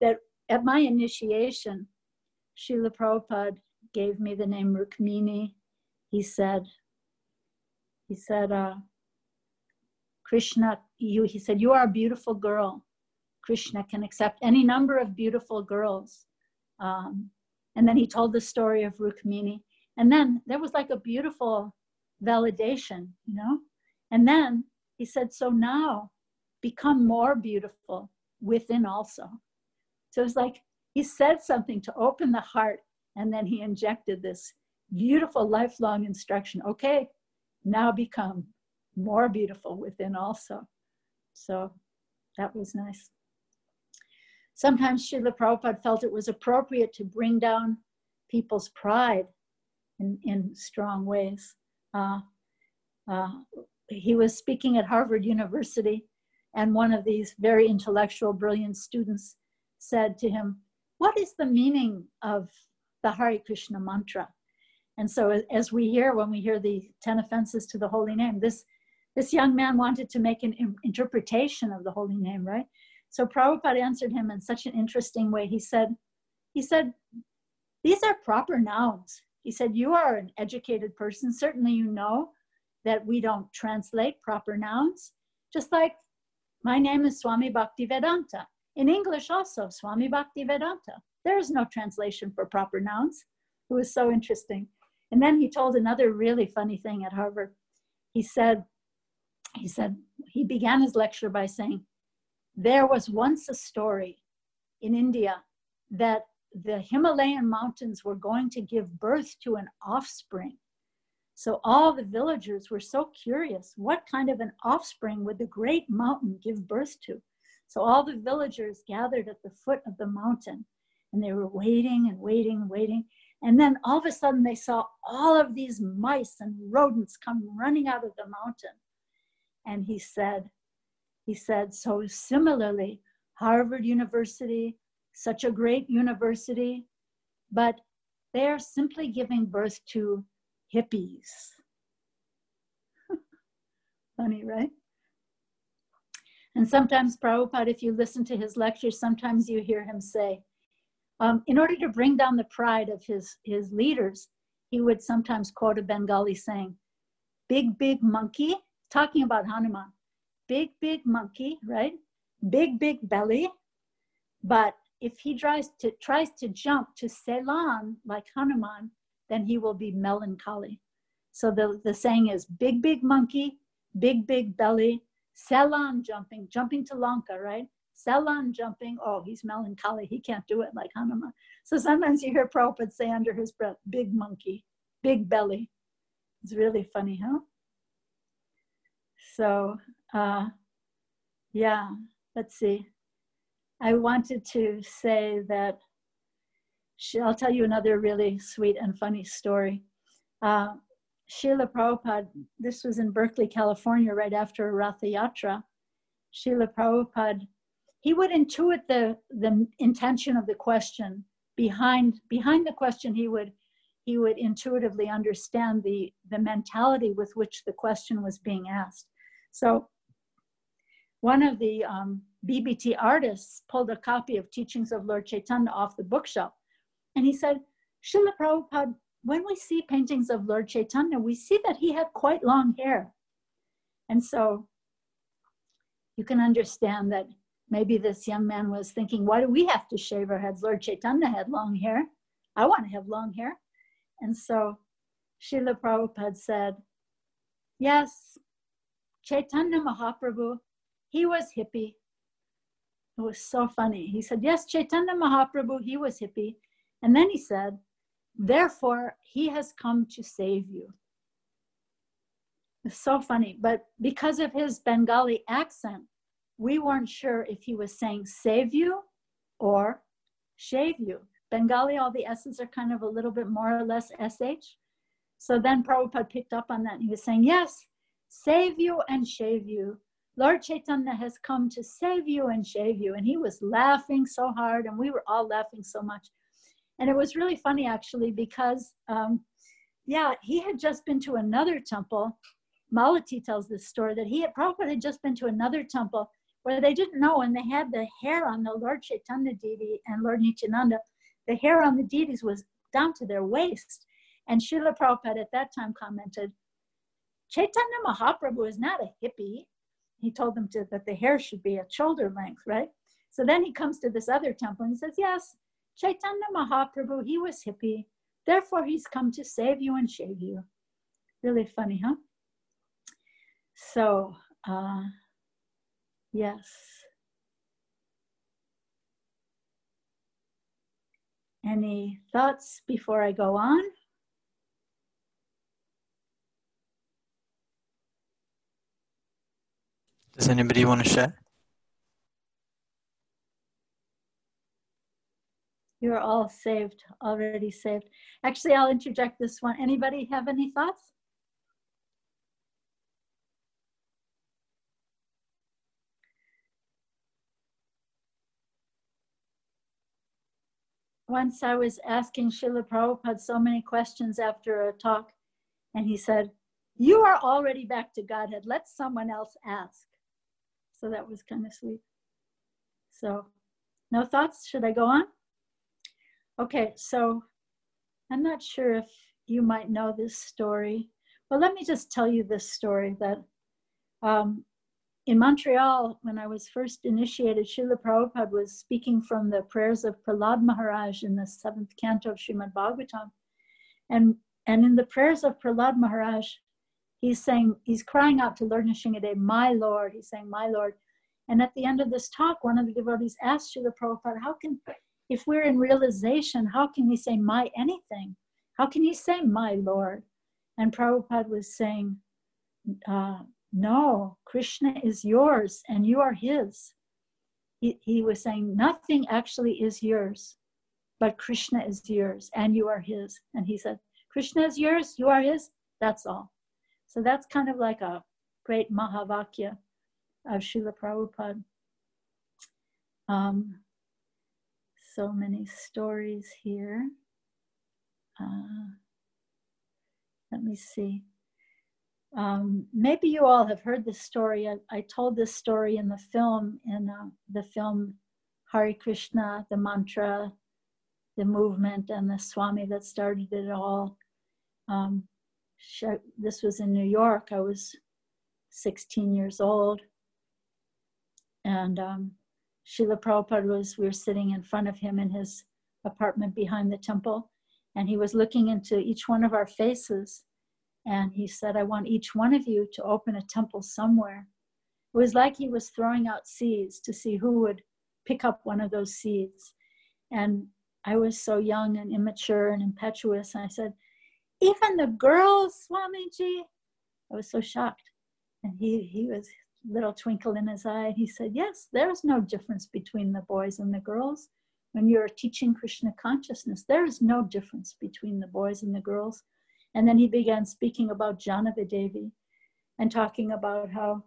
that at my initiation, Srila Prabhupada gave me the name Rukmini. He said, he said, uh, Krishna, you, he said, you are a beautiful girl. Krishna can accept any number of beautiful girls. Um, and then he told the story of Rukmini. And then there was like a beautiful validation, you know? And then he said, So now become more beautiful within also. So it's like he said something to open the heart, and then he injected this beautiful lifelong instruction. Okay, now become more beautiful within also. So that was nice. Sometimes Srila Prabhupada felt it was appropriate to bring down people's pride in, in strong ways. Uh, uh, he was speaking at Harvard University, and one of these very intellectual, brilliant students said to him, what is the meaning of the Hare Krishna mantra? And so as we hear, when we hear the 10 offenses to the holy name, this, this young man wanted to make an interpretation of the holy name, right? So Prabhupada answered him in such an interesting way. He said, he said, these are proper nouns. He said, you are an educated person. Certainly you know that we don't translate proper nouns. Just like my name is Swami Bhaktivedanta. In English also, Swami Bhaktivedanta. There is no translation for proper nouns. It was so interesting. And then he told another really funny thing at Harvard. He said, he said, he began his lecture by saying, there was once a story in India that the Himalayan mountains were going to give birth to an offspring. So all the villagers were so curious what kind of an offspring would the great mountain give birth to? So all the villagers gathered at the foot of the mountain and they were waiting and waiting and waiting. And then all of a sudden they saw all of these mice and rodents come running out of the mountain. And he said, he said, so similarly, Harvard University, such a great university, but they are simply giving birth to hippies. Funny, right? And sometimes Prabhupada, if you listen to his lectures, sometimes you hear him say, um, in order to bring down the pride of his, his leaders, he would sometimes quote a Bengali saying, big, big monkey, talking about Hanuman, big, big monkey, right? Big, big belly. But if he tries to, tries to jump to Ceylon like Hanuman, then he will be melancholy. So the, the saying is big, big monkey, big, big belly, Ceylon jumping, jumping to Lanka, right? Ceylon jumping, oh, he's melancholy. He can't do it like Hanuman. So sometimes you hear Prabhupada say under his breath, big monkey, big belly. It's really funny, huh? So, uh, yeah, let's see. I wanted to say that I'll tell you another really sweet and funny story. Uh, Srila Prabhupada, this was in Berkeley, California, right after Ratha Yatra. Srila Prabhupada, he would intuit the, the intention of the question. Behind, behind the question, he would, he would intuitively understand the, the mentality with which the question was being asked. So one of the um, BBT artists pulled a copy of Teachings of Lord Chaitanya off the bookshelf and he said, Srila Prabhupada, when we see paintings of Lord Chaitanya, we see that he had quite long hair. And so you can understand that maybe this young man was thinking, why do we have to shave our heads? Lord Chaitanya had long hair. I want to have long hair. And so Srila Prabhupada said, yes, Chaitanya Mahaprabhu, he was hippie. It was so funny. He said, yes, Chaitanya Mahaprabhu, he was hippie. And then he said, Therefore, he has come to save you. It's so funny, but because of his Bengali accent, we weren't sure if he was saying save you or shave you. Bengali, all the S's are kind of a little bit more or less SH. So then Prabhupada picked up on that and he was saying, Yes, save you and shave you. Lord Chaitanya has come to save you and shave you. And he was laughing so hard, and we were all laughing so much. And it was really funny actually because, um, yeah, he had just been to another temple. Malati tells this story that he had probably had just been to another temple where they didn't know, and they had the hair on the Lord Chaitanya deity and Lord Nityananda, the hair on the deities was down to their waist. And Srila Prabhupada at that time commented, Chaitanya Mahaprabhu is not a hippie. He told them to, that the hair should be at shoulder length, right? So then he comes to this other temple and he says, Yes, Chaitanya Mahaprabhu, he was hippie. Therefore, he's come to save you and shave you. Really funny, huh? So, uh, yes. Any thoughts before I go on? Does anybody want to share? You're all saved, already saved. Actually, I'll interject this one. Anybody have any thoughts? once I was asking Srila Prabhupada so many questions after a talk, and he said, You are already back to Godhead. Let someone else ask. So that was kind of sweet. So, no thoughts? Should I go on? Okay, so I'm not sure if you might know this story. Well, let me just tell you this story that um, in Montreal, when I was first initiated, Srila Prabhupada was speaking from the prayers of Prahlad Maharaj in the seventh canto of Srimad Bhagavatam. And, and in the prayers of Prahlad Maharaj, he's saying, he's crying out to Lord Nrsimhadev, my Lord. He's saying, my Lord. And at the end of this talk, one of the devotees asked Srila Prabhupada, how can, if we're in realization, how can we say my anything? How can you say my Lord? And Prabhupada was saying, uh, no, Krishna is yours and you are his. He, he was saying, nothing actually is yours, but Krishna is yours and you are his. And he said, Krishna is yours, you are his, that's all. So that's kind of like a great Mahavakya of Srila Prabhupada. Um, so many stories here. Uh, let me see. Um, maybe you all have heard this story. I, I, told this story in the film, in uh, the film Hare Krishna, the mantra, the movement, and the Swami that started it all. Um, this was in New York. I was 16 years old. And um, Srila Prabhupada was, we were sitting in front of him in his apartment behind the temple, and he was looking into each one of our faces and he said, I want each one of you to open a temple somewhere. It was like he was throwing out seeds to see who would pick up one of those seeds. And I was so young and immature and impetuous. And I said, Even the girls, Swamiji? I was so shocked. And he, he was little twinkle in his eye. He said, Yes, there's no difference between the boys and the girls. When you're teaching Krishna consciousness, there is no difference between the boys and the girls. And then he began speaking about Jahnavi Devi and talking about how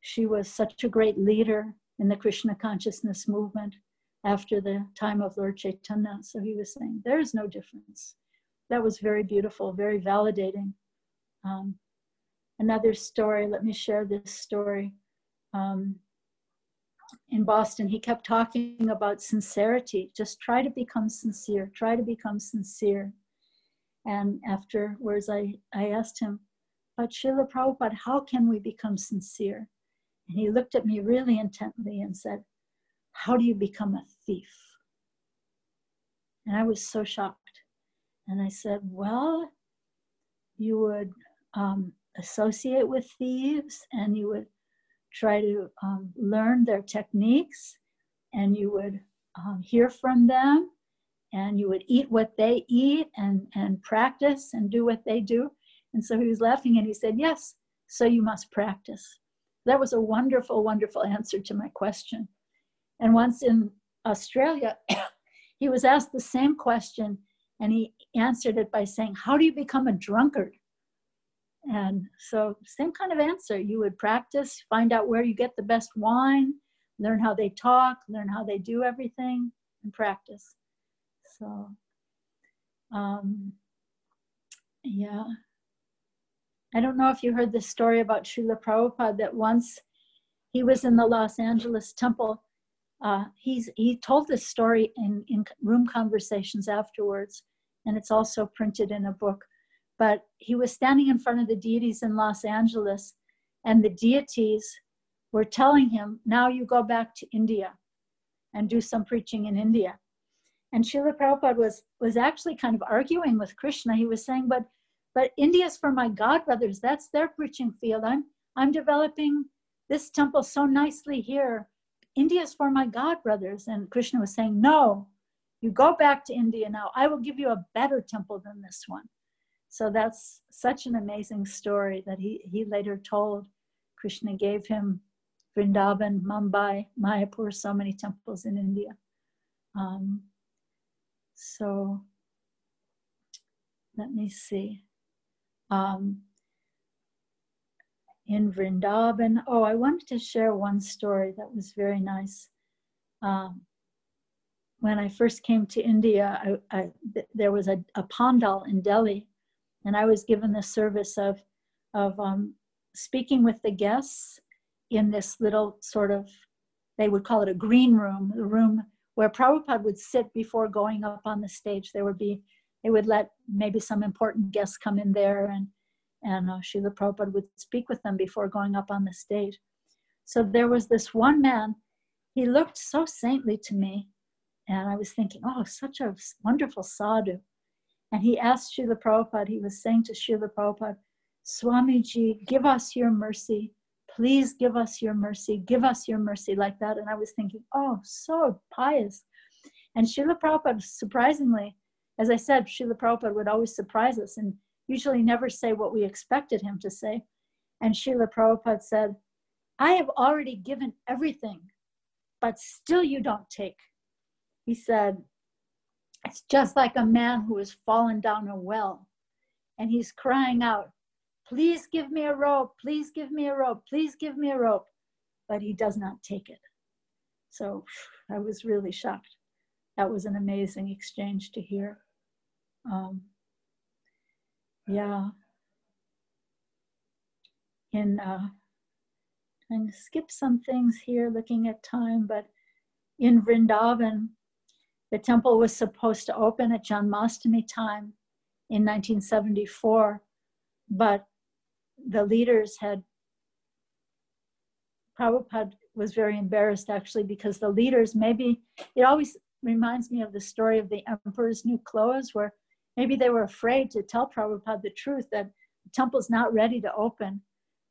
she was such a great leader in the Krishna consciousness movement after the time of Lord Chaitanya. So he was saying, there is no difference. That was very beautiful, very validating. Um, another story, let me share this story. Um, in Boston, he kept talking about sincerity. Just try to become sincere, try to become sincere. And afterwards, I, I asked him, but Srila Prabhupada, how can we become sincere? And he looked at me really intently and said, How do you become a thief? And I was so shocked. And I said, Well, you would um, associate with thieves and you would try to um, learn their techniques and you would um, hear from them and you would eat what they eat and, and practice and do what they do. And so he was laughing and he said, Yes, so you must practice. That was a wonderful, wonderful answer to my question. And once in Australia, he was asked the same question and he answered it by saying, How do you become a drunkard? And so, same kind of answer. You would practice, find out where you get the best wine, learn how they talk, learn how they do everything, and practice. So, um, yeah. I don't know if you heard the story about Srila Prabhupada that once he was in the Los Angeles temple. Uh, he's, he told this story in, in room conversations afterwards, and it's also printed in a book. But he was standing in front of the deities in Los Angeles, and the deities were telling him, Now you go back to India and do some preaching in India. And Srila Prabhupada was, was actually kind of arguing with Krishna. He was saying, but, but India's for my God brothers. That's their preaching field. I'm, I'm developing this temple so nicely here. India's for my God brothers. And Krishna was saying, no, you go back to India now. I will give you a better temple than this one. So that's such an amazing story that he, he later told. Krishna gave him Vrindavan, Mumbai, Mayapur, so many temples in India. Um, so let me see. Um, in Vrindavan, oh, I wanted to share one story that was very nice. Um, when I first came to India, I, I, there was a, a pandal in Delhi, and I was given the service of, of um, speaking with the guests in this little sort of, they would call it a green room, the room where Prabhupada would sit before going up on the stage. There would be, they would let maybe some important guests come in there and, and uh, Srila Prabhupada would speak with them before going up on the stage. So there was this one man, he looked so saintly to me. And I was thinking, oh, such a wonderful sadhu. And he asked Srila Prabhupada, he was saying to Srila Prabhupada, Swamiji, give us your mercy. Please give us your mercy. Give us your mercy like that. And I was thinking, oh, so pious. And Srila Prabhupada, surprisingly, as I said, Srila Prabhupada would always surprise us and usually never say what we expected him to say. And Srila Prabhupada said, I have already given everything, but still you don't take. He said, It's just like a man who has fallen down a well and he's crying out, Please give me a rope, please give me a rope, please give me a rope. But he does not take it. So I was really shocked. That was an amazing exchange to hear. Um, yeah. In uh, and skip some things here looking at time, but in Vrindavan, the temple was supposed to open at Janmashtami time in 1974, but the leaders had, Prabhupada was very embarrassed actually because the leaders maybe, it always reminds me of the story of the emperor's new clothes where maybe they were afraid to tell Prabhupada the truth that the temple's not ready to open.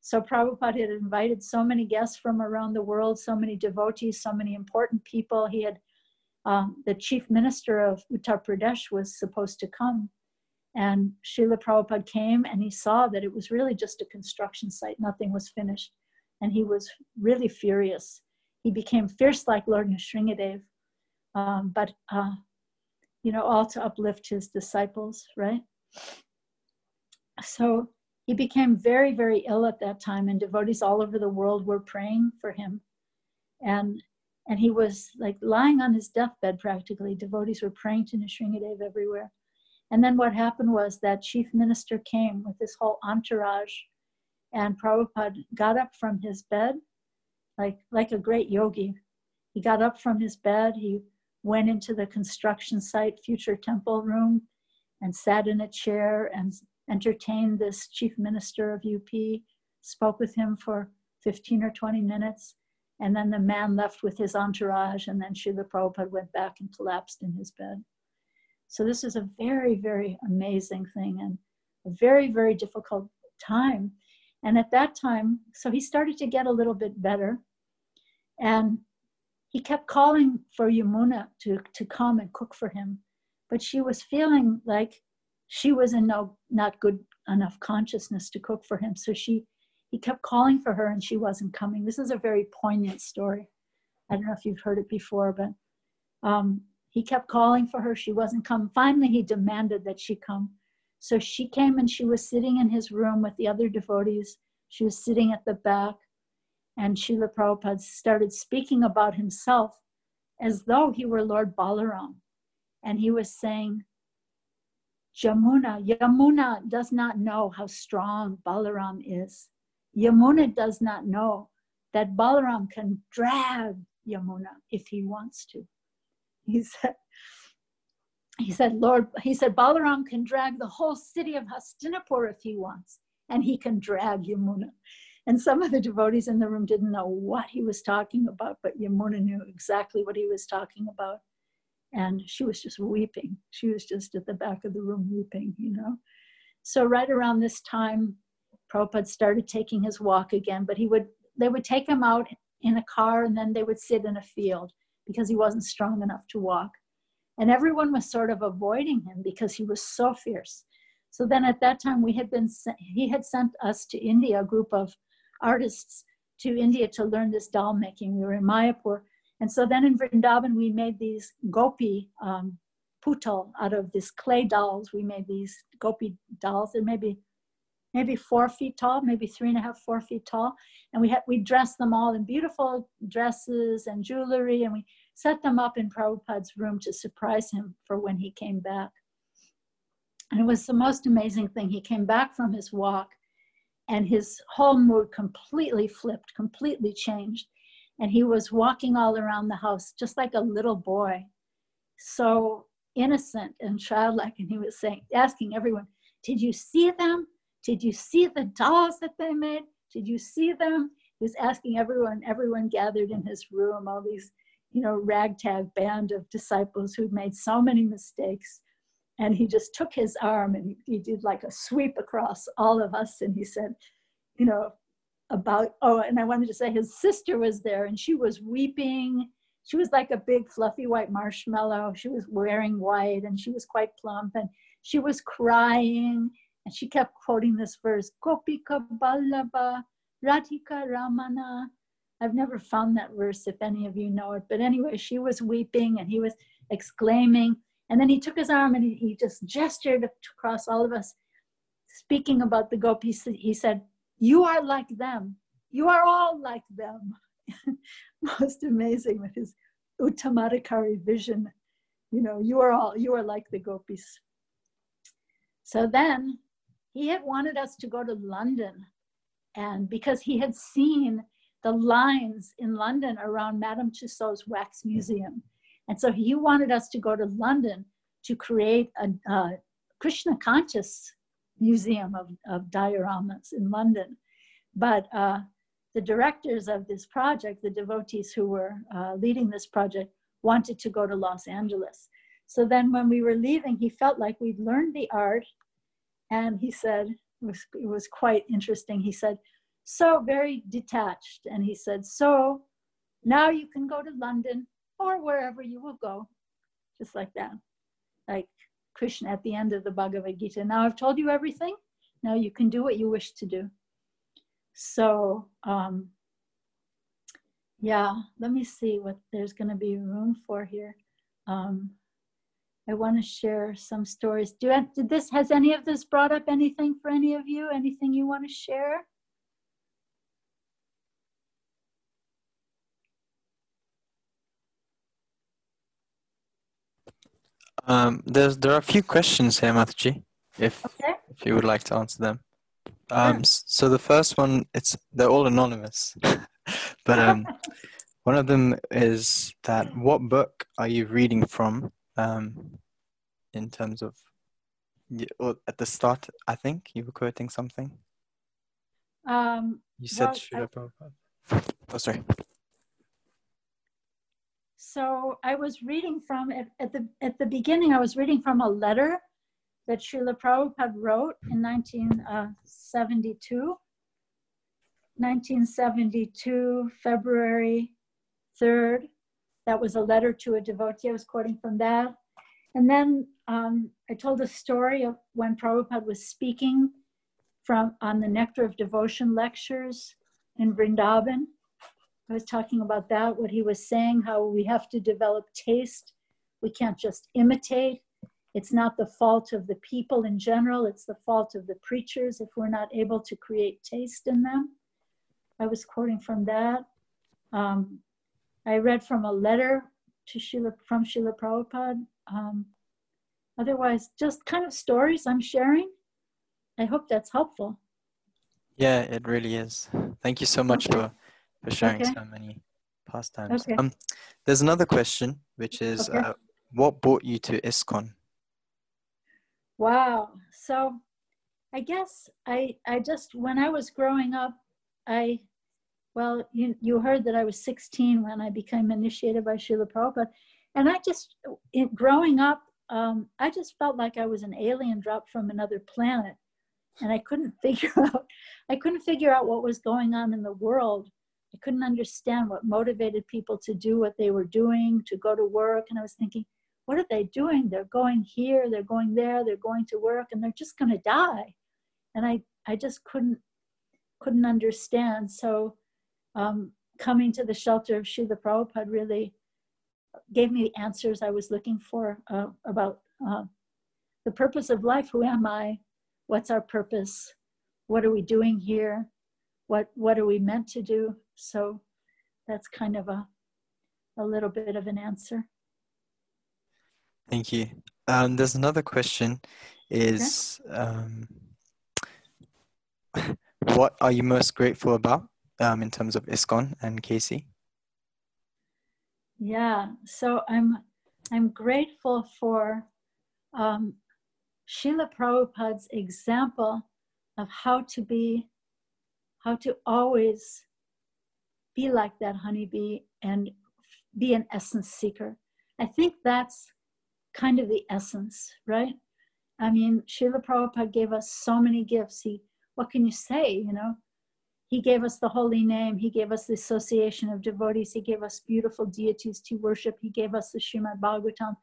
So Prabhupada had invited so many guests from around the world, so many devotees, so many important people. He had um, the chief minister of Uttar Pradesh was supposed to come. And Srila Prabhupada came and he saw that it was really just a construction site, nothing was finished. And he was really furious. He became fierce like Lord Nrsingadev, um, but, uh, you know, all to uplift his disciples, right? So he became very, very ill at that time, and devotees all over the world were praying for him. And and he was like lying on his deathbed practically. Devotees were praying to Nrsingadev everywhere. And then what happened was that chief minister came with this whole entourage, and Prabhupada got up from his bed, like, like a great yogi. He got up from his bed, he went into the construction site, future temple room, and sat in a chair and entertained this chief minister of UP, spoke with him for 15 or 20 minutes, and then the man left with his entourage, and then Srila Prabhupada went back and collapsed in his bed. So this is a very, very amazing thing and a very, very difficult time. And at that time, so he started to get a little bit better. And he kept calling for Yamuna to, to come and cook for him. But she was feeling like she was in no not good enough consciousness to cook for him. So she he kept calling for her and she wasn't coming. This is a very poignant story. I don't know if you've heard it before, but um, he kept calling for her. She wasn't coming. Finally, he demanded that she come. So she came and she was sitting in his room with the other devotees. She was sitting at the back. And Srila Prabhupada started speaking about himself as though he were Lord Balaram. And he was saying, Yamuna, Yamuna does not know how strong Balaram is. Yamuna does not know that Balaram can drag Yamuna if he wants to. He said, he said, Lord, he said, Balaram can drag the whole city of Hastinapur if he wants, and he can drag Yamuna. And some of the devotees in the room didn't know what he was talking about, but Yamuna knew exactly what he was talking about. And she was just weeping. She was just at the back of the room weeping, you know. So right around this time, Prabhupada started taking his walk again, but he would they would take him out in a car and then they would sit in a field because he wasn't strong enough to walk. And everyone was sort of avoiding him because he was so fierce. So then at that time we had been he had sent us to India, a group of artists to India to learn this doll making. We were in Mayapur. And so then in Vrindavan, we made these gopi um, putal out of these clay dolls. We made these gopi dolls. They're maybe maybe four feet tall, maybe three and a half, four feet tall. And we had we dressed them all in beautiful dresses and jewelry, and we set them up in Prabhupada's room to surprise him for when he came back. And it was the most amazing thing. He came back from his walk and his whole mood completely flipped, completely changed. And he was walking all around the house just like a little boy, so innocent and childlike. And he was saying, asking everyone, Did you see them? Did you see the dolls that they made? Did you see them? He was asking everyone, everyone gathered in his room, all these, you know, ragtag band of disciples who'd made so many mistakes. And he just took his arm and he, he did like a sweep across all of us. And he said you know about oh and i wanted to say his sister was there and she was weeping. She was like a big fluffy white marshmallow. She was wearing white and she was quite plump and she was crying and she kept quoting this verse gopika ballabha radhika ramana i've never found that verse if any of you know it but anyway she was weeping and he was exclaiming and then he took his arm and he, he just gestured across all of us, speaking about the gopis. He said, You are like them. You are all like them. Most amazing with his Uttamadhikari vision. You know, you are all, you are like the gopis. So then he had wanted us to go to London. And because he had seen the lines in London around Madame Tussauds Wax Museum. And so he wanted us to go to London to create a, a Krishna conscious museum of, of dioramas in London. But uh, the directors of this project, the devotees who were uh, leading this project, wanted to go to Los Angeles. So then when we were leaving, he felt like we'd learned the art. And he said, it was, it was quite interesting. He said, so very detached. And he said, so now you can go to London or wherever you will go, just like that. Like Krishna at the end of the Bhagavad Gita. Now I've told you everything. Now you can do what you wish to do. So, um, yeah, let me see what there's going to be room for here. Um, I want to share some stories. Do I, did this has any of this brought up anything for any of you? Anything you want to share? Um, there's there are a few questions here, Mataji, if okay. if you would like to answer them. Um, so the first one, it's they're all anonymous, but um, one of them is that what book are you reading from? Um, in terms of, or at the start, I think you were quoting something. Um, you said well, I, Oh, sorry so I was reading from at, at, the at the beginning. I was reading from a letter that Srila Prabhupada wrote in 1972. 1972, February 3rd. That was a letter to a devotee. I was quoting from that. And then um, I told a story of when Prabhupada was speaking from on the Nectar of Devotion lectures in Vrindavan. I was talking about that, what he was saying, how we have to develop taste. We can't just imitate. It's not the fault of the people in general, it's the fault of the preachers if we're not able to create taste in them. I was quoting from that. Um, I read from a letter to Srila, from Srila Prabhupada. Um, otherwise, just kind of stories I'm sharing. I hope that's helpful. Yeah, it really is. Thank you so much okay. for for sharing okay. so many pastimes. Okay. Um, there's another question, which is okay. uh, what brought you to ISKCON? Wow. So I guess I, I just, when I was growing up, I, well, you, you heard that I was 16 when I became initiated by Srila Prabhupada. And I just, it, growing up, um, I just felt like I was an alien dropped from another planet. And I couldn't figure out, I couldn't figure out what was going on in the world I couldn't understand what motivated people to do what they were doing, to go to work. And I was thinking, what are they doing? They're going here, they're going there, they're going to work, and they're just going to die. And I, I just couldn't, couldn't understand. So um, coming to the shelter of Srila Prabhupada really gave me the answers I was looking for uh, about uh, the purpose of life. Who am I? What's our purpose? What are we doing here? What, what are we meant to do? So that's kind of a a little bit of an answer. Thank you. Um, there's another question is okay. um, what are you most grateful about um, in terms of ISKCON and Casey? Yeah, so I'm I'm grateful for um, Srila Prabhupada's example of how to be, how to always be like that honeybee and be an essence seeker. I think that's kind of the essence, right? I mean, Srila Prabhupada gave us so many gifts. He, what can you say, you know? He gave us the holy name. He gave us the association of devotees. He gave us beautiful deities to worship. He gave us the Srimad Bhagavatam.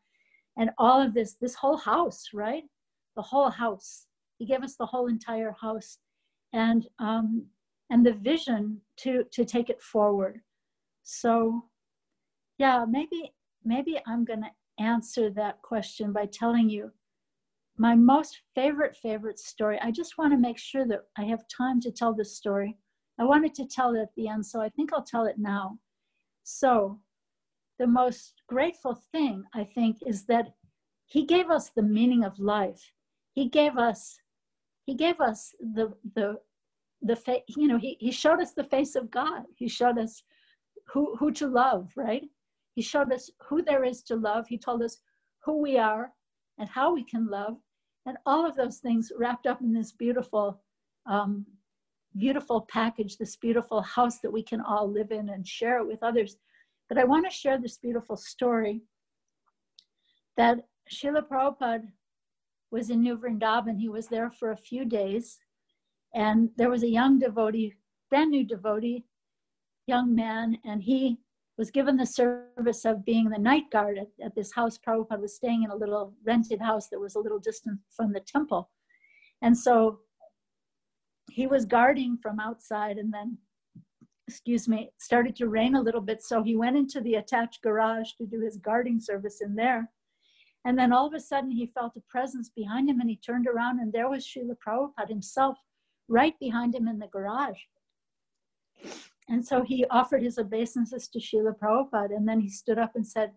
And all of this, this whole house, right? The whole house. He gave us the whole entire house. And um, and the vision to to take it forward. So yeah, maybe maybe I'm gonna answer that question by telling you my most favorite favorite story. I just want to make sure that I have time to tell this story I wanted to tell it at the end, so I think I'll tell it now. So, the most grateful thing, I think, is that he gave us the meaning of life. He gave us, he gave us the, the, the face, you know, he, he showed us the face of God. He showed us who, who to love, right? He showed us who there is to love. He told us who we are and how we can love. And all of those things wrapped up in this beautiful um, beautiful package, this beautiful house that we can all live in and share it with others. But I want to share this beautiful story that Srila Prabhupada was in New Vrindavan. He was there for a few days, and there was a young devotee, brand new devotee, young man, and he was given the service of being the night guard at, at this house. Prabhupada was staying in a little rented house that was a little distant from the temple. And so he was guarding from outside and then excuse me started to rain a little bit so he went into the attached garage to do his guarding service in there and then all of a sudden he felt a presence behind him and he turned around and there was Srila Prabhupada himself right behind him in the garage. And so he offered his obeisances to Srila Prabhupada and then he stood up and said,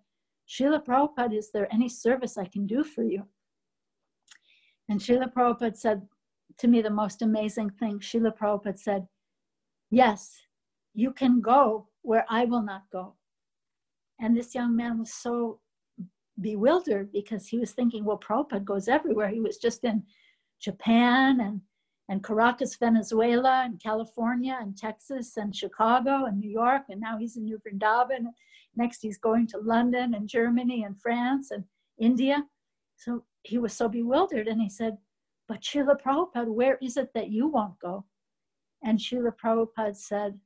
Srila Prabhupada, is there any service I can do for you? And Srila Prabhupada said, to me the most amazing thing. Srila Prabhupada said, Yes, you can go where I will not go. And this young man was so bewildered because he was thinking, well, Prabhupada goes everywhere. He was just in Japan and, and Caracas, Venezuela, and California, and Texas, and Chicago, and New York, and now he's in New Vrindavan. Next, he's going to London, and Germany, and France, and India. So he was so bewildered, and he said, but Srila Prabhupada, where is it that you won't go? And Srila Prabhupada said,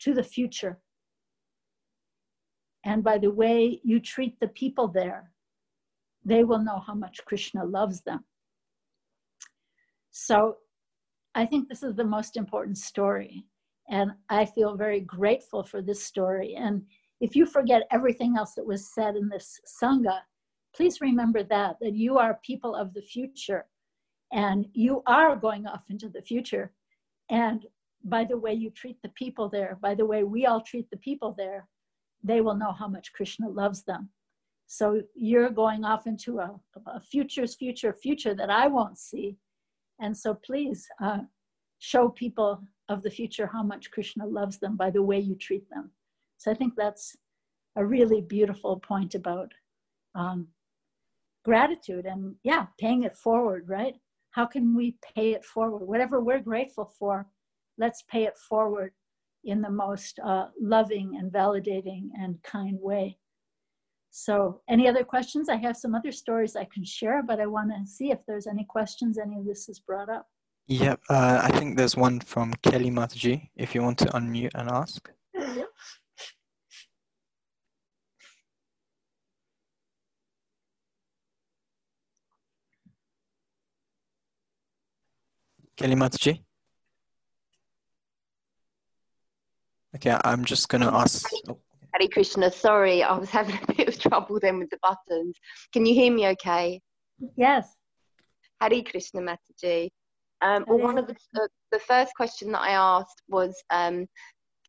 To the future. And by the way you treat the people there, they will know how much Krishna loves them. So I think this is the most important story. And I feel very grateful for this story. And if you forget everything else that was said in this Sangha, please remember that, that you are people of the future and you are going off into the future. And by the way you treat the people there by the way we all treat the people there they will know how much krishna loves them. So you're going off into a, a future's future future that i won't see. And so please uh, show people of the future how much krishna loves them by the way you treat them. So i think that's a really beautiful point about um, gratitude and yeah paying it forward right how can we pay it forward? Whatever we're grateful for, let's pay it forward in the most uh, loving and validating and kind way. So, any other questions? I have some other stories I can share, but I want to see if there's any questions any of this is brought up. Yep, uh, I think there's one from Kelly Mataji, if you want to unmute and ask. Yep. Kalimatji? Okay, I'm just going to ask. Oh. Hare Krishna, sorry, I was having a bit of trouble then with the buttons. Can you hear me okay? Yes. Hare Krishna Mataji. Um, well, one of the, the, the, first question that I asked was um,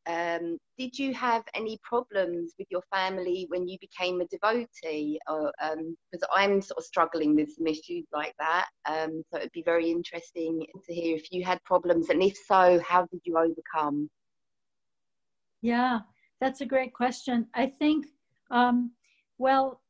um, did you have any problems with your family when you became a devotee? Because um, I'm sort of struggling with some issues like that. Um, so it'd be very interesting to hear if you had problems, and if so, how did you overcome? Yeah, that's a great question. I think, um, well,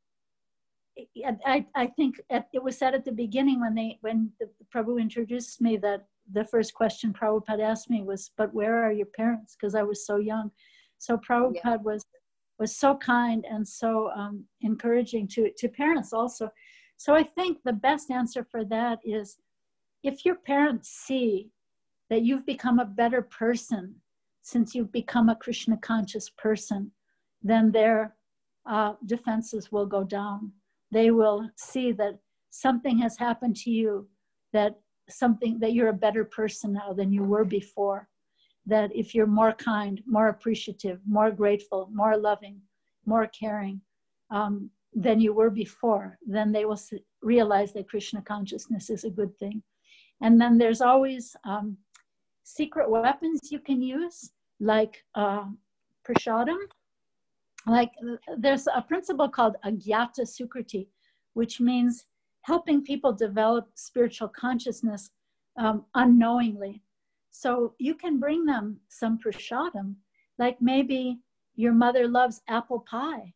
I, I think it was said at the beginning when they when the Prabhu introduced me that the first question Prabhupada asked me was, "But where are your parents?" Because I was so young. So Prabhupada yeah. was was so kind and so um, encouraging to to parents also. So I think the best answer for that is, if your parents see that you've become a better person since you've become a Krishna conscious person, then their uh, defenses will go down. They will see that something has happened to you that something that you're a better person now than you were before. That if you're more kind, more appreciative, more grateful, more loving, more caring um, than you were before, then they will realize that Krishna consciousness is a good thing. And then there's always um, secret weapons you can use, like uh, prasadam. Like there's a principle called agyata sukriti, which means helping people develop spiritual consciousness um, unknowingly. So you can bring them some prasadam, like maybe your mother loves apple pie,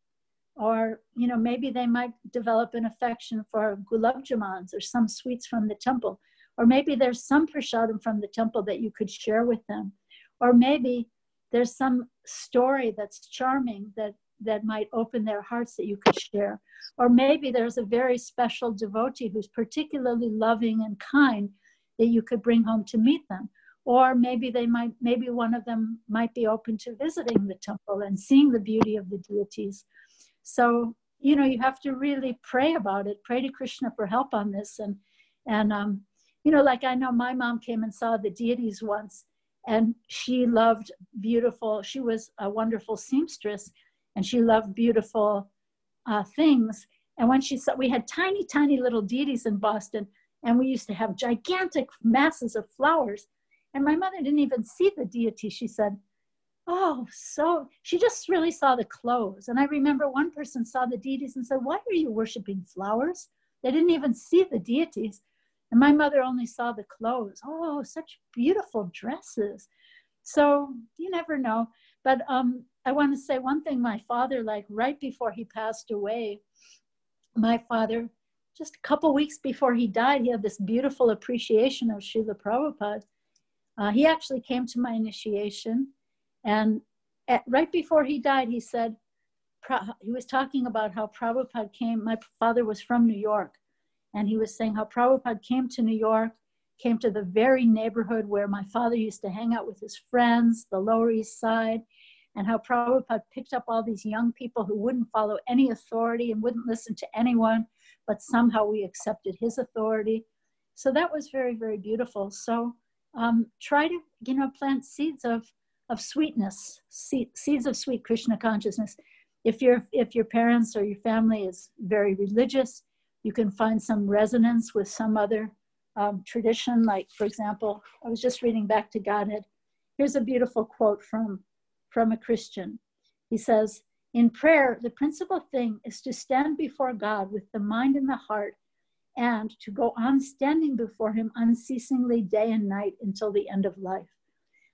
or you know maybe they might develop an affection for gulab jamuns or some sweets from the temple, or maybe there's some prasadam from the temple that you could share with them, or maybe there's some story that's charming that that might open their hearts that you could share. Or maybe there's a very special devotee who's particularly loving and kind that you could bring home to meet them. Or maybe they might, maybe one of them might be open to visiting the temple and seeing the beauty of the deities. So, you know, you have to really pray about it, pray to Krishna for help on this. And, and, um, you know, like I know my mom came and saw the deities once and she loved beautiful, she was a wonderful seamstress and she loved beautiful uh, things. And when she saw, we had tiny, tiny little deities in Boston, and we used to have gigantic masses of flowers. And my mother didn't even see the deity. She said, Oh, so she just really saw the clothes. And I remember one person saw the deities and said, Why are you worshiping flowers? They didn't even see the deities. And my mother only saw the clothes. Oh, such beautiful dresses. So you never know. But um, I want to say one thing my father, like right before he passed away, my father, just a couple weeks before he died, he had this beautiful appreciation of Srila Prabhupada. Uh, he actually came to my initiation. And at, right before he died, he said, he was talking about how Prabhupada came. My father was from New York. And he was saying how Prabhupada came to New York, came to the very neighborhood where my father used to hang out with his friends, the Lower East Side and how Prabhupada picked up all these young people who wouldn't follow any authority and wouldn't listen to anyone, but somehow we accepted his authority. So that was very, very beautiful. So um, try to, you know, plant seeds of, of sweetness, seeds of sweet Krishna consciousness. If, your if your parents or your family is very religious, you can find some resonance with some other um, tradition. Like, for example, I was just reading back to Godhead. Here's a beautiful quote from from a Christian. He says, in prayer, the principal thing is to stand before God with the mind and the heart and to go on standing before Him unceasingly day and night until the end of life.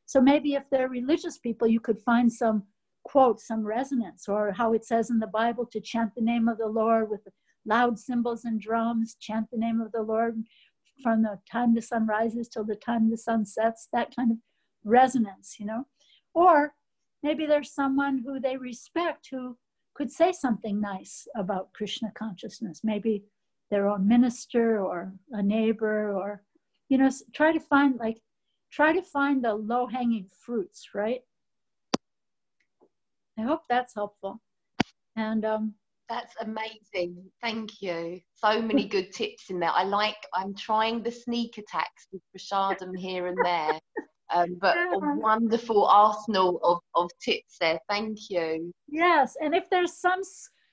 So maybe if they're religious people, you could find some quote, some resonance, or how it says in the Bible to chant the name of the Lord with loud cymbals and drums, chant the name of the Lord from the time the sun rises till the time the sun sets, that kind of resonance, you know. Or maybe there's someone who they respect who could say something nice about Krishna consciousness, maybe their own minister or a neighbor, or, you know, try to find like, try to find the low hanging fruits, right? I hope that's helpful. And um, that's amazing. Thank you. So many good tips in there. I like, I'm trying the sneak attacks with prasadam here and there. Um, but a wonderful arsenal of, of tips there. Thank you. Yes, and if there's some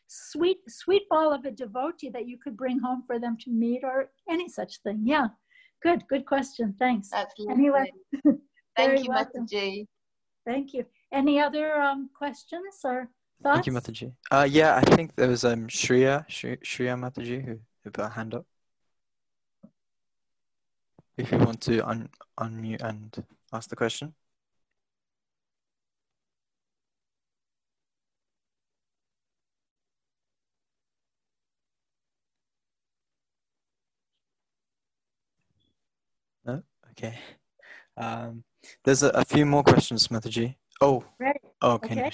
sweet sweet ball of a devotee that you could bring home for them to meet or any such thing. Yeah, good, good question. Thanks. That's. Anyway, thank you, Mataji. Thank you. Any other um, questions or thoughts? Thank you, Mataji. Uh, yeah, I think there was um, Shreya, Shreya Mataji who, who put a hand up. If you want to un unmute and ask the question. No? Okay. Um, there's a, a, few more questions, Mataji. Oh, right. Oh, okay. okay.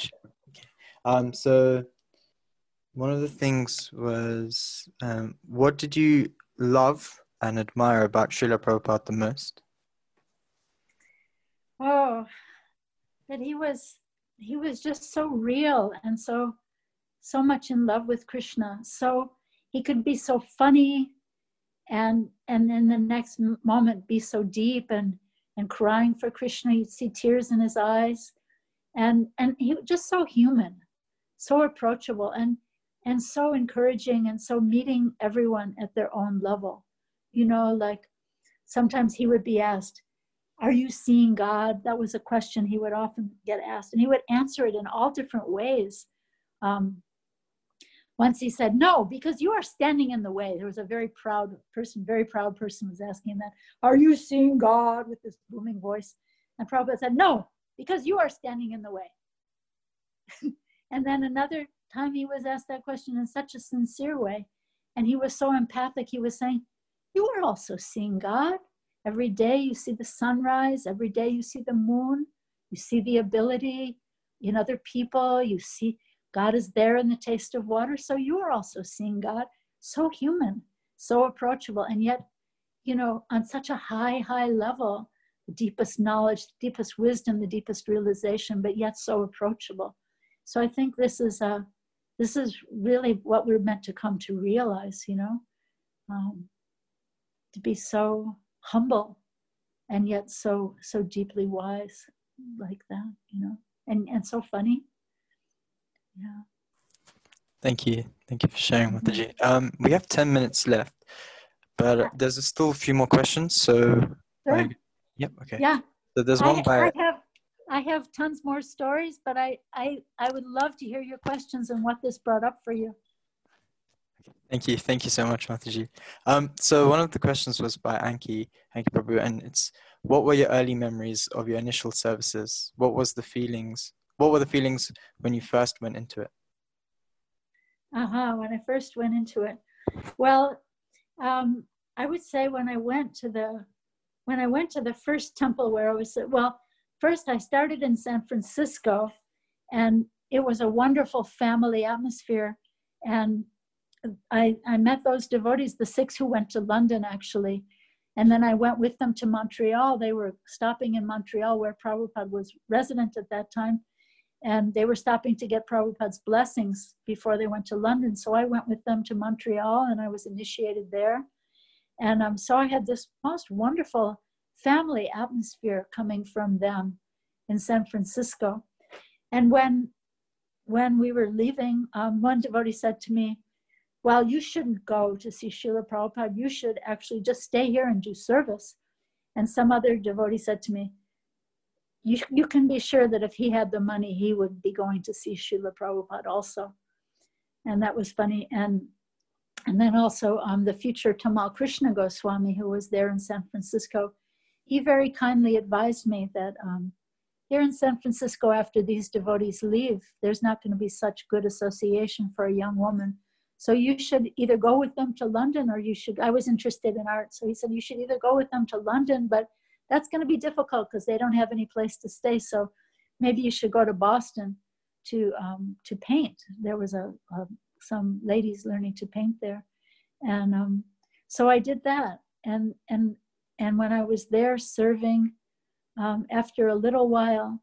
Um, so one of the things was, um, what did you love and admire about Srila Prabhupada the most? Oh, that he was he was just so real and so so much in love with Krishna. So he could be so funny and and in the next moment be so deep and and crying for Krishna. You'd see tears in his eyes. And and he was just so human, so approachable and and so encouraging and so meeting everyone at their own level. You know, like sometimes he would be asked, Are you seeing God? That was a question he would often get asked. And he would answer it in all different ways. Um, once he said, No, because you are standing in the way. There was a very proud person, very proud person was asking that, Are you seeing God with this booming voice? And Prabhupada said, No, because you are standing in the way. and then another time he was asked that question in such a sincere way. And he was so empathic, he was saying, You are also seeing God. Every day you see the sunrise, every day you see the moon, you see the ability in other people, you see God is there in the taste of water. So you are also seeing God, so human, so approachable, and yet, you know, on such a high, high level, the deepest knowledge, the deepest wisdom, the deepest realization, but yet so approachable. So I think this is a this is really what we're meant to come to realize, you know, um, to be so humble and yet so so deeply wise like that, you know, and and so funny. Yeah. Thank you. Thank you for sharing, Mataji. Um, we have 10 minutes left, but there's still a few more questions. So, sure. I, yep, okay. Yeah. So there's one I, by. I I have tons more stories, but I, I, I would love to hear your questions and what this brought up for you. Thank you. Thank you so much, Mataji. Um, so one of the questions was by Anki, Anki Prabhu, and it's, what were your early memories of your initial services? What was the feelings what were the feelings when you first went into it? Uh-huh, when I first went into it. Well, um, I would say when I went to the when I went to the first temple where I was well, first I started in San Francisco and it was a wonderful family atmosphere and I, I met those devotees, the six who went to London actually. And then I went with them to Montreal. They were stopping in Montreal where Prabhupada was resident at that time and they were stopping to get Prabhupada's blessings before they went to London. So I went with them to Montreal and I was initiated there. And um, so I had this most wonderful family atmosphere coming from them in San Francisco. And when when we were leaving, um, one devotee said to me, Well, you shouldn't go to see Srila Prabhupada. You should actually just stay here and do service. And some other devotee said to me, you, you can be sure that if he had the money, he would be going to see Srila Prabhupada also. And that was funny. And and then also um, the future Tamal Krishna Goswami, who was there in San Francisco, he very kindly advised me that um, here in San Francisco, after these devotees leave, there's not going to be such good association for a young woman. So you should either go with them to London or you should. I was interested in art. So he said, you should either go with them to London, but that's going to be difficult because they don't have any place to stay. So maybe you should go to Boston to um, to paint. There was a, a, some ladies learning to paint there, and um, so I did that. And and and when I was there serving, um, after a little while,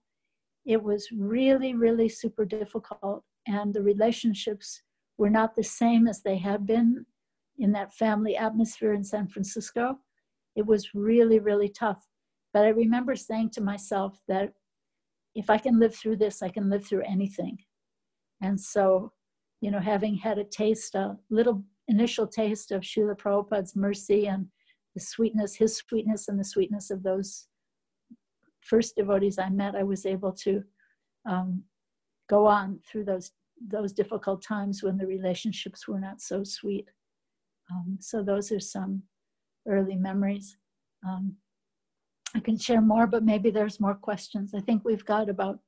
it was really really super difficult, and the relationships were not the same as they had been in that family atmosphere in San Francisco. It was really really tough but I remember saying to myself that if I can live through this, I can live through anything. And so, you know, having had a taste, a little initial taste of Srila Prabhupada's mercy and the sweetness, his sweetness, and the sweetness of those first devotees I met, I was able to um, go on through those those difficult times when the relationships were not so sweet. Um, so those are some early memories. Um, I can share more, but maybe there's more questions. I think we've got about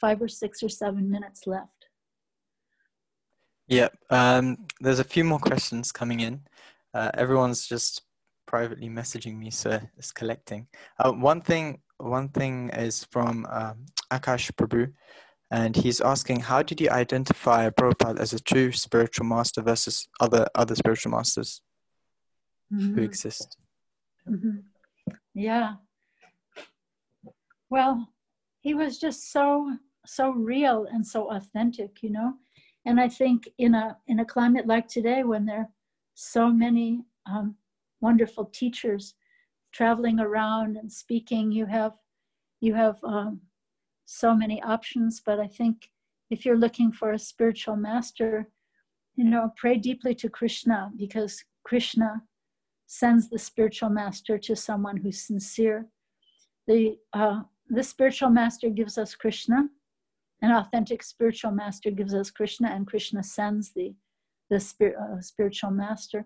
five or six or seven minutes left. Yeah, um, there's a few more questions coming in. Uh, everyone's just privately messaging me, so it's collecting. Uh, one thing, one thing is from um, Akash Prabhu, and he's asking, how did you identify a Prabhupada as a true spiritual master versus other other spiritual masters mm-hmm. who exist? Mm-hmm. Yeah. Well, he was just so so real and so authentic, you know. And I think in a in a climate like today, when there are so many um, wonderful teachers traveling around and speaking, you have you have um, so many options. But I think if you're looking for a spiritual master, you know, pray deeply to Krishna because Krishna sends the spiritual master to someone who's sincere. The uh, the spiritual master gives us Krishna, an authentic spiritual master gives us Krishna, and Krishna sends the the spirit, uh, spiritual master.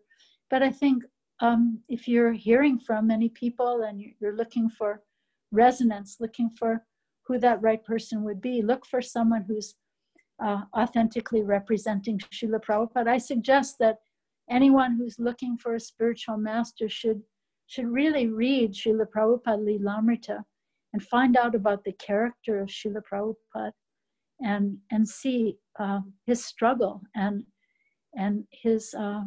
But I think um, if you're hearing from many people and you're looking for resonance, looking for who that right person would be, look for someone who's uh, authentically representing Srila Prabhupada. I suggest that anyone who's looking for a spiritual master should should really read Srila Prabhupada Lilamrita and find out about the character of Srila Prabhupada and and see uh, his struggle and and his uh,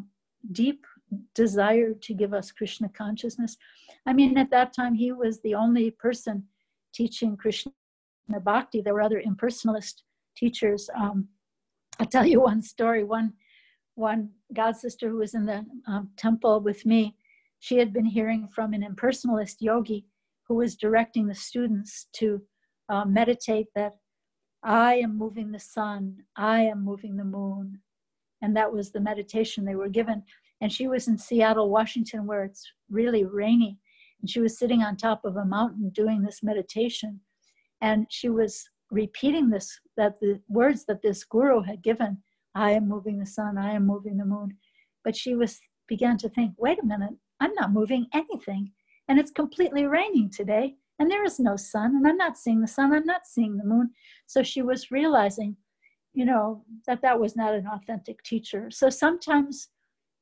deep desire to give us Krishna consciousness. I mean, at that time, he was the only person teaching Krishna bhakti. There were other impersonalist teachers. Um, I'll tell you one story. One one god sister who was in the um, temple with me, she had been hearing from an impersonalist yogi who was directing the students to uh, meditate that I am moving the sun, I am moving the moon. And that was the meditation they were given. And she was in Seattle, Washington, where it's really rainy. And she was sitting on top of a mountain doing this meditation. And she was repeating this, that the words that this guru had given I am moving the sun, I am moving the moon. But she was began to think, wait a minute, I'm not moving anything. And it's completely raining today and there is no sun and i'm not seeing the sun i'm not seeing the moon so she was realizing you know that that was not an authentic teacher so sometimes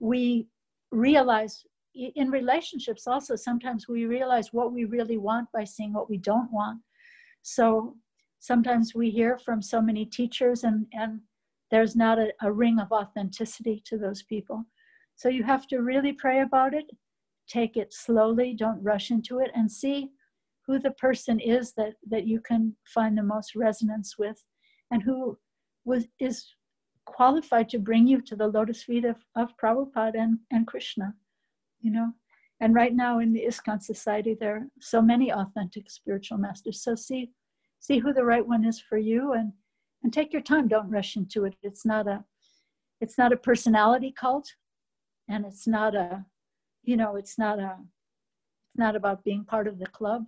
we realize in relationships also sometimes we realize what we really want by seeing what we don't want. So sometimes we hear from so many teachers and and there's not a, a ring of authenticity to those people. So you have to really pray about it take it slowly don't rush into it and see who the person is that that you can find the most resonance with and who was is qualified to bring you to the lotus feet of, of Prabhupada and, and Krishna, you know. And right now in the ISKCON society, there are so many authentic spiritual masters. So see, see who the right one is for you and and take your time. Don't rush into it. It's not a it's not a personality cult and it's not a you know, it's not a it's not about being part of the club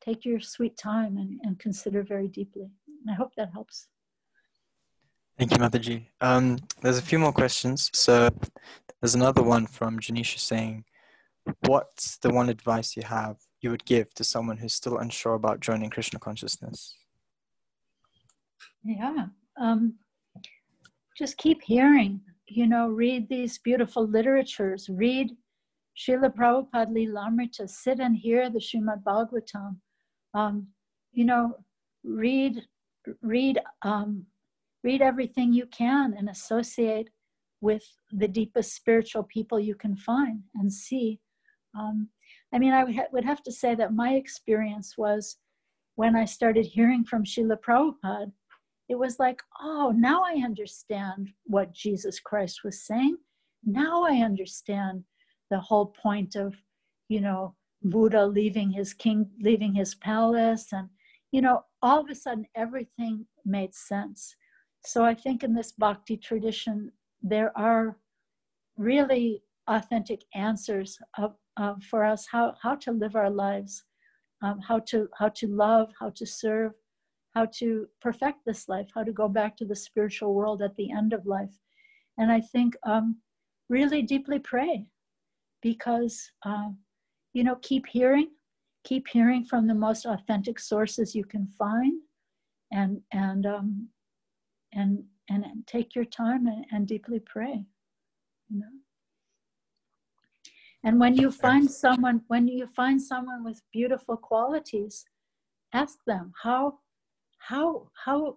take your sweet time and, and consider very deeply. I hope that helps. Thank you, Mataji. Um, there's a few more questions. So there's another one from Janisha saying, what's the one advice you have you would give to someone who's still unsure about joining Krishna consciousness? Yeah. Um, just keep hearing, you know, read these beautiful literatures, read Srila Prabhupada Lilamrita, sit and hear the Srimad Bhagavatam, um, you know, read, read, um, read everything you can and associate with the deepest spiritual people you can find and see. Um, I mean, I would, ha- would have to say that my experience was when I started hearing from Srila Prabhupada, it was like, oh, now I understand what Jesus Christ was saying. Now I understand the whole point of, you know, Buddha leaving his king, leaving his palace, and you know, all of a sudden everything made sense. So I think in this bhakti tradition, there are really authentic answers of, of, for us how, how to live our lives um, how to how to love, how to serve, how to perfect this life, how to go back to the spiritual world at the end of life. And I think um, really deeply pray because uh, you know keep hearing, keep hearing from the most authentic sources you can find, and and um, and and take your time and, and deeply pray. You know. And when you find someone, when you find someone with beautiful qualities, ask them how, how, how,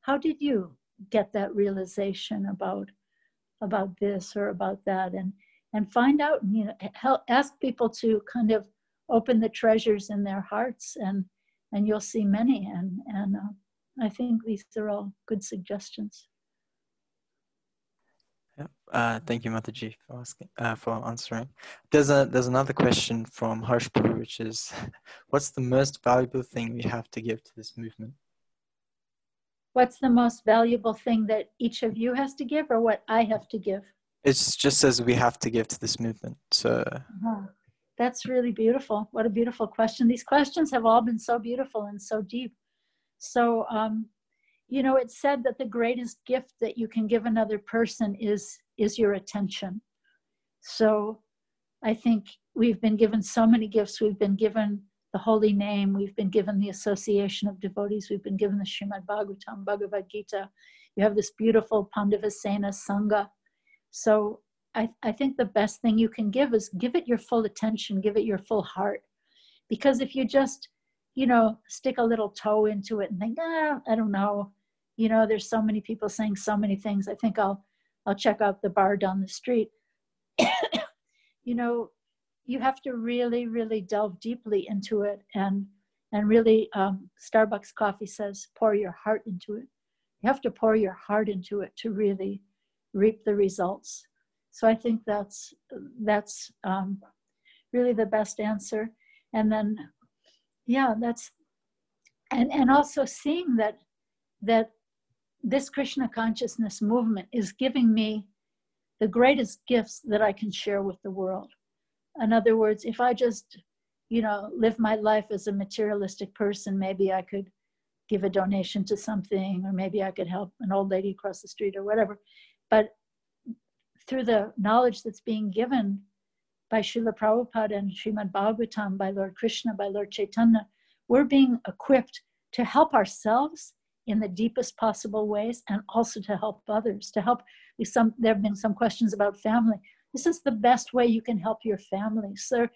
how did you get that realization about, about this or about that, and and find out. and You know, help, ask people to kind of open the treasures in their hearts, and and you'll see many. And and uh, I think these are all good suggestions. Yeah. Uh, thank you, Mataji, for asking, uh, for answering. There's a there's another question from Harshpur, which is, what's the most valuable thing we have to give to this movement? What's the most valuable thing that each of you has to give, or what I have to give? It's just as we have to give to this movement. So. Uh-huh. That's really beautiful. What a beautiful question. These questions have all been so beautiful and so deep. So um, you know it's said that the greatest gift that you can give another person is is your attention. So i think we've been given so many gifts. We've been given the holy name. We've been given the association of devotees. We've been given the Srimad Bhagavatam Bhagavad Gita. You have this beautiful Pandavasena Sangha. So I, I think the best thing you can give is give it your full attention give it your full heart. Because if you just you know stick a little toe into it and think ah i don't know. You know there's so many people saying so many things. I think i'll i'll check out the bar down the street. You know you have to really really delve deeply into it and and really um, starbucks coffee says pour your heart into it. You have to pour your heart into it to really reap the results. So i think that's that's um, really the best answer. And then yeah that's and and also seeing that that this Krishna consciousness movement is giving me the greatest gifts that I can share with the world. In other words, if I just, you know, live my life as a materialistic person, maybe I could give a donation to something, or maybe I could help an old lady across the street or whatever. But through the knowledge that's being given by Srila Prabhupada and Srimad Bhagavatam, by Lord Krishna, by Lord Chaitanya, we're being equipped to help ourselves in the deepest possible ways and also to help others to help some there have been some questions about family. This is the best way you can help your family so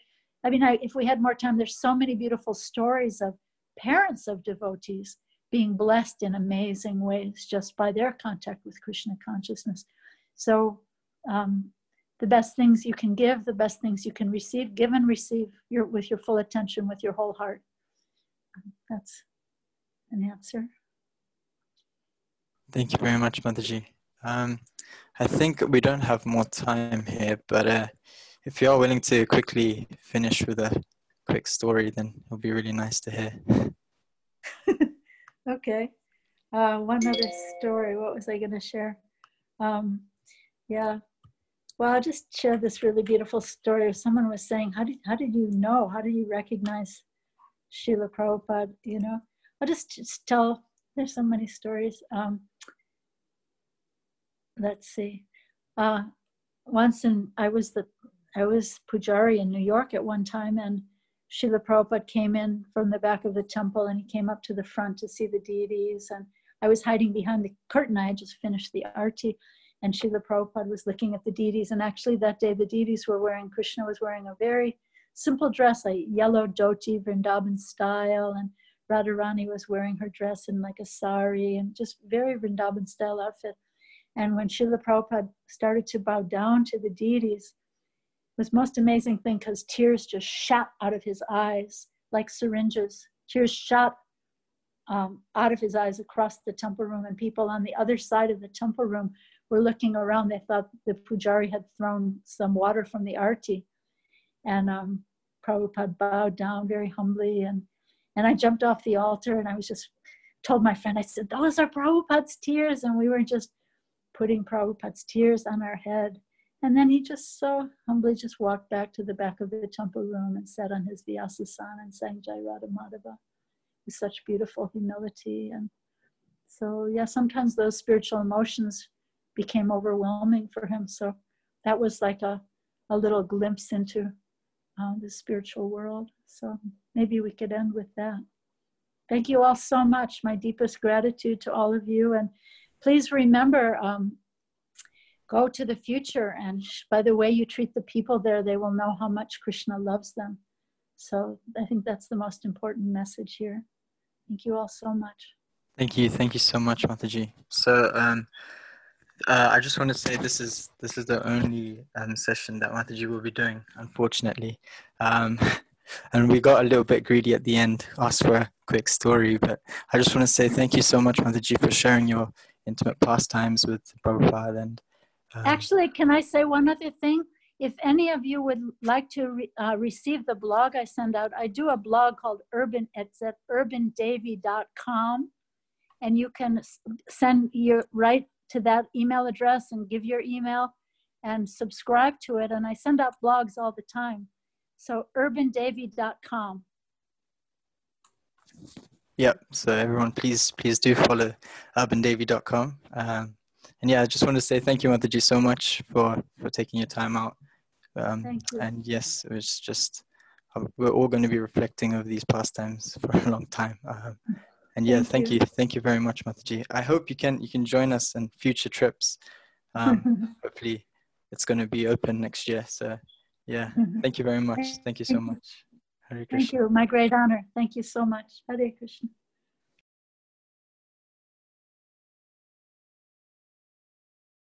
i mean I, if we had more time there's so many beautiful stories of parents of devotees being blessed in amazing ways just by their contact with krishna consciousness. So um, the best things you can give the best things you can receive give and receive your, with your full attention with your whole heart that's an answer Thank you very much, Mataji. Um, I think we don't have more time here, but uh, if you are willing to quickly finish with a quick story, then it would be really nice to hear. okay. Uh, one other story. What was I going to share? Um, yeah. Well, I'll just share this really beautiful story. Someone was saying, "How did how did you know? How did you recognize Srila Prabhupada?" You know, I'll just, just tell there's so many stories. Um, let's see. Uh, once in I was the I was pujari in New York at one time, and Srila Prabhupada came in from the back of the temple, and he came up to the front to see the deities, and I was hiding behind the curtain. I had just finished the arti, and Srila Prabhupada was looking at the deities. And actually, that day, the deities were wearing, Krishna was wearing a very simple dress, a yellow dhoti, Vrindavan style, and Radharani was wearing her dress in like a sari and just very Vrindavan style outfit. And when Srila Prabhupada started to bow down to the deities, it was most amazing thing because tears just shot out of his eyes like syringes. Tears shot um, out of his eyes across the temple room, and people on the other side of the temple room were looking around. They thought the pujari had thrown some water from the arti. And um, Prabhupada bowed down very humbly and and I jumped off the altar and I was just told my friend, I said, those are Prabhupada's tears. And we were just putting Prabhupada's tears on our head. And then he just so humbly just walked back to the back of the temple room and sat on his Vyasasana and sang Jai Radha Madhava with such beautiful humility. And so, yeah, sometimes those spiritual emotions became overwhelming for him. So that was like a, a little glimpse into uh, the spiritual world. So maybe we could end with that. Thank you all so much. My deepest gratitude to all of you. And please remember um, go to the future. And by the way you treat the people there, they will know how much Krishna loves them. So I think that's the most important message here. Thank you all so much. Thank you. Thank you so much, Mataji. So, um, uh, I just want to say this is this is the only um, session that Mataji will be doing, unfortunately. Um, and we got a little bit greedy at the end, asked for a quick story, but I just want to say thank you so much, Mataji, for sharing your intimate pastimes with Prabhupada. And um, actually, can I say one other thing? If any of you would like to re, uh, receive the blog I send out, I do a blog called Urban. It's at urbandavy.com, and you can send your right to that email address and give your email and subscribe to it. And I send out blogs all the time. So urbandavy.com. Yep. So everyone, please, please do follow urbandavy.com. Um, and yeah, I just want to say thank you, Mataji, so much for for taking your time out. Um, thank you. And yes, it was just uh, we're all going to be reflecting over these pastimes for a long time. Um, and yeah, thank, thank you. you. thank you very much, Mataji. I hope you can you can join us in future trips. Um, hopefully, it's going to be open next year. So yeah, thank you very much. Thank you so much. Hare Krishna. Thank you. My great honor. Thank you so much. Hare Krishna.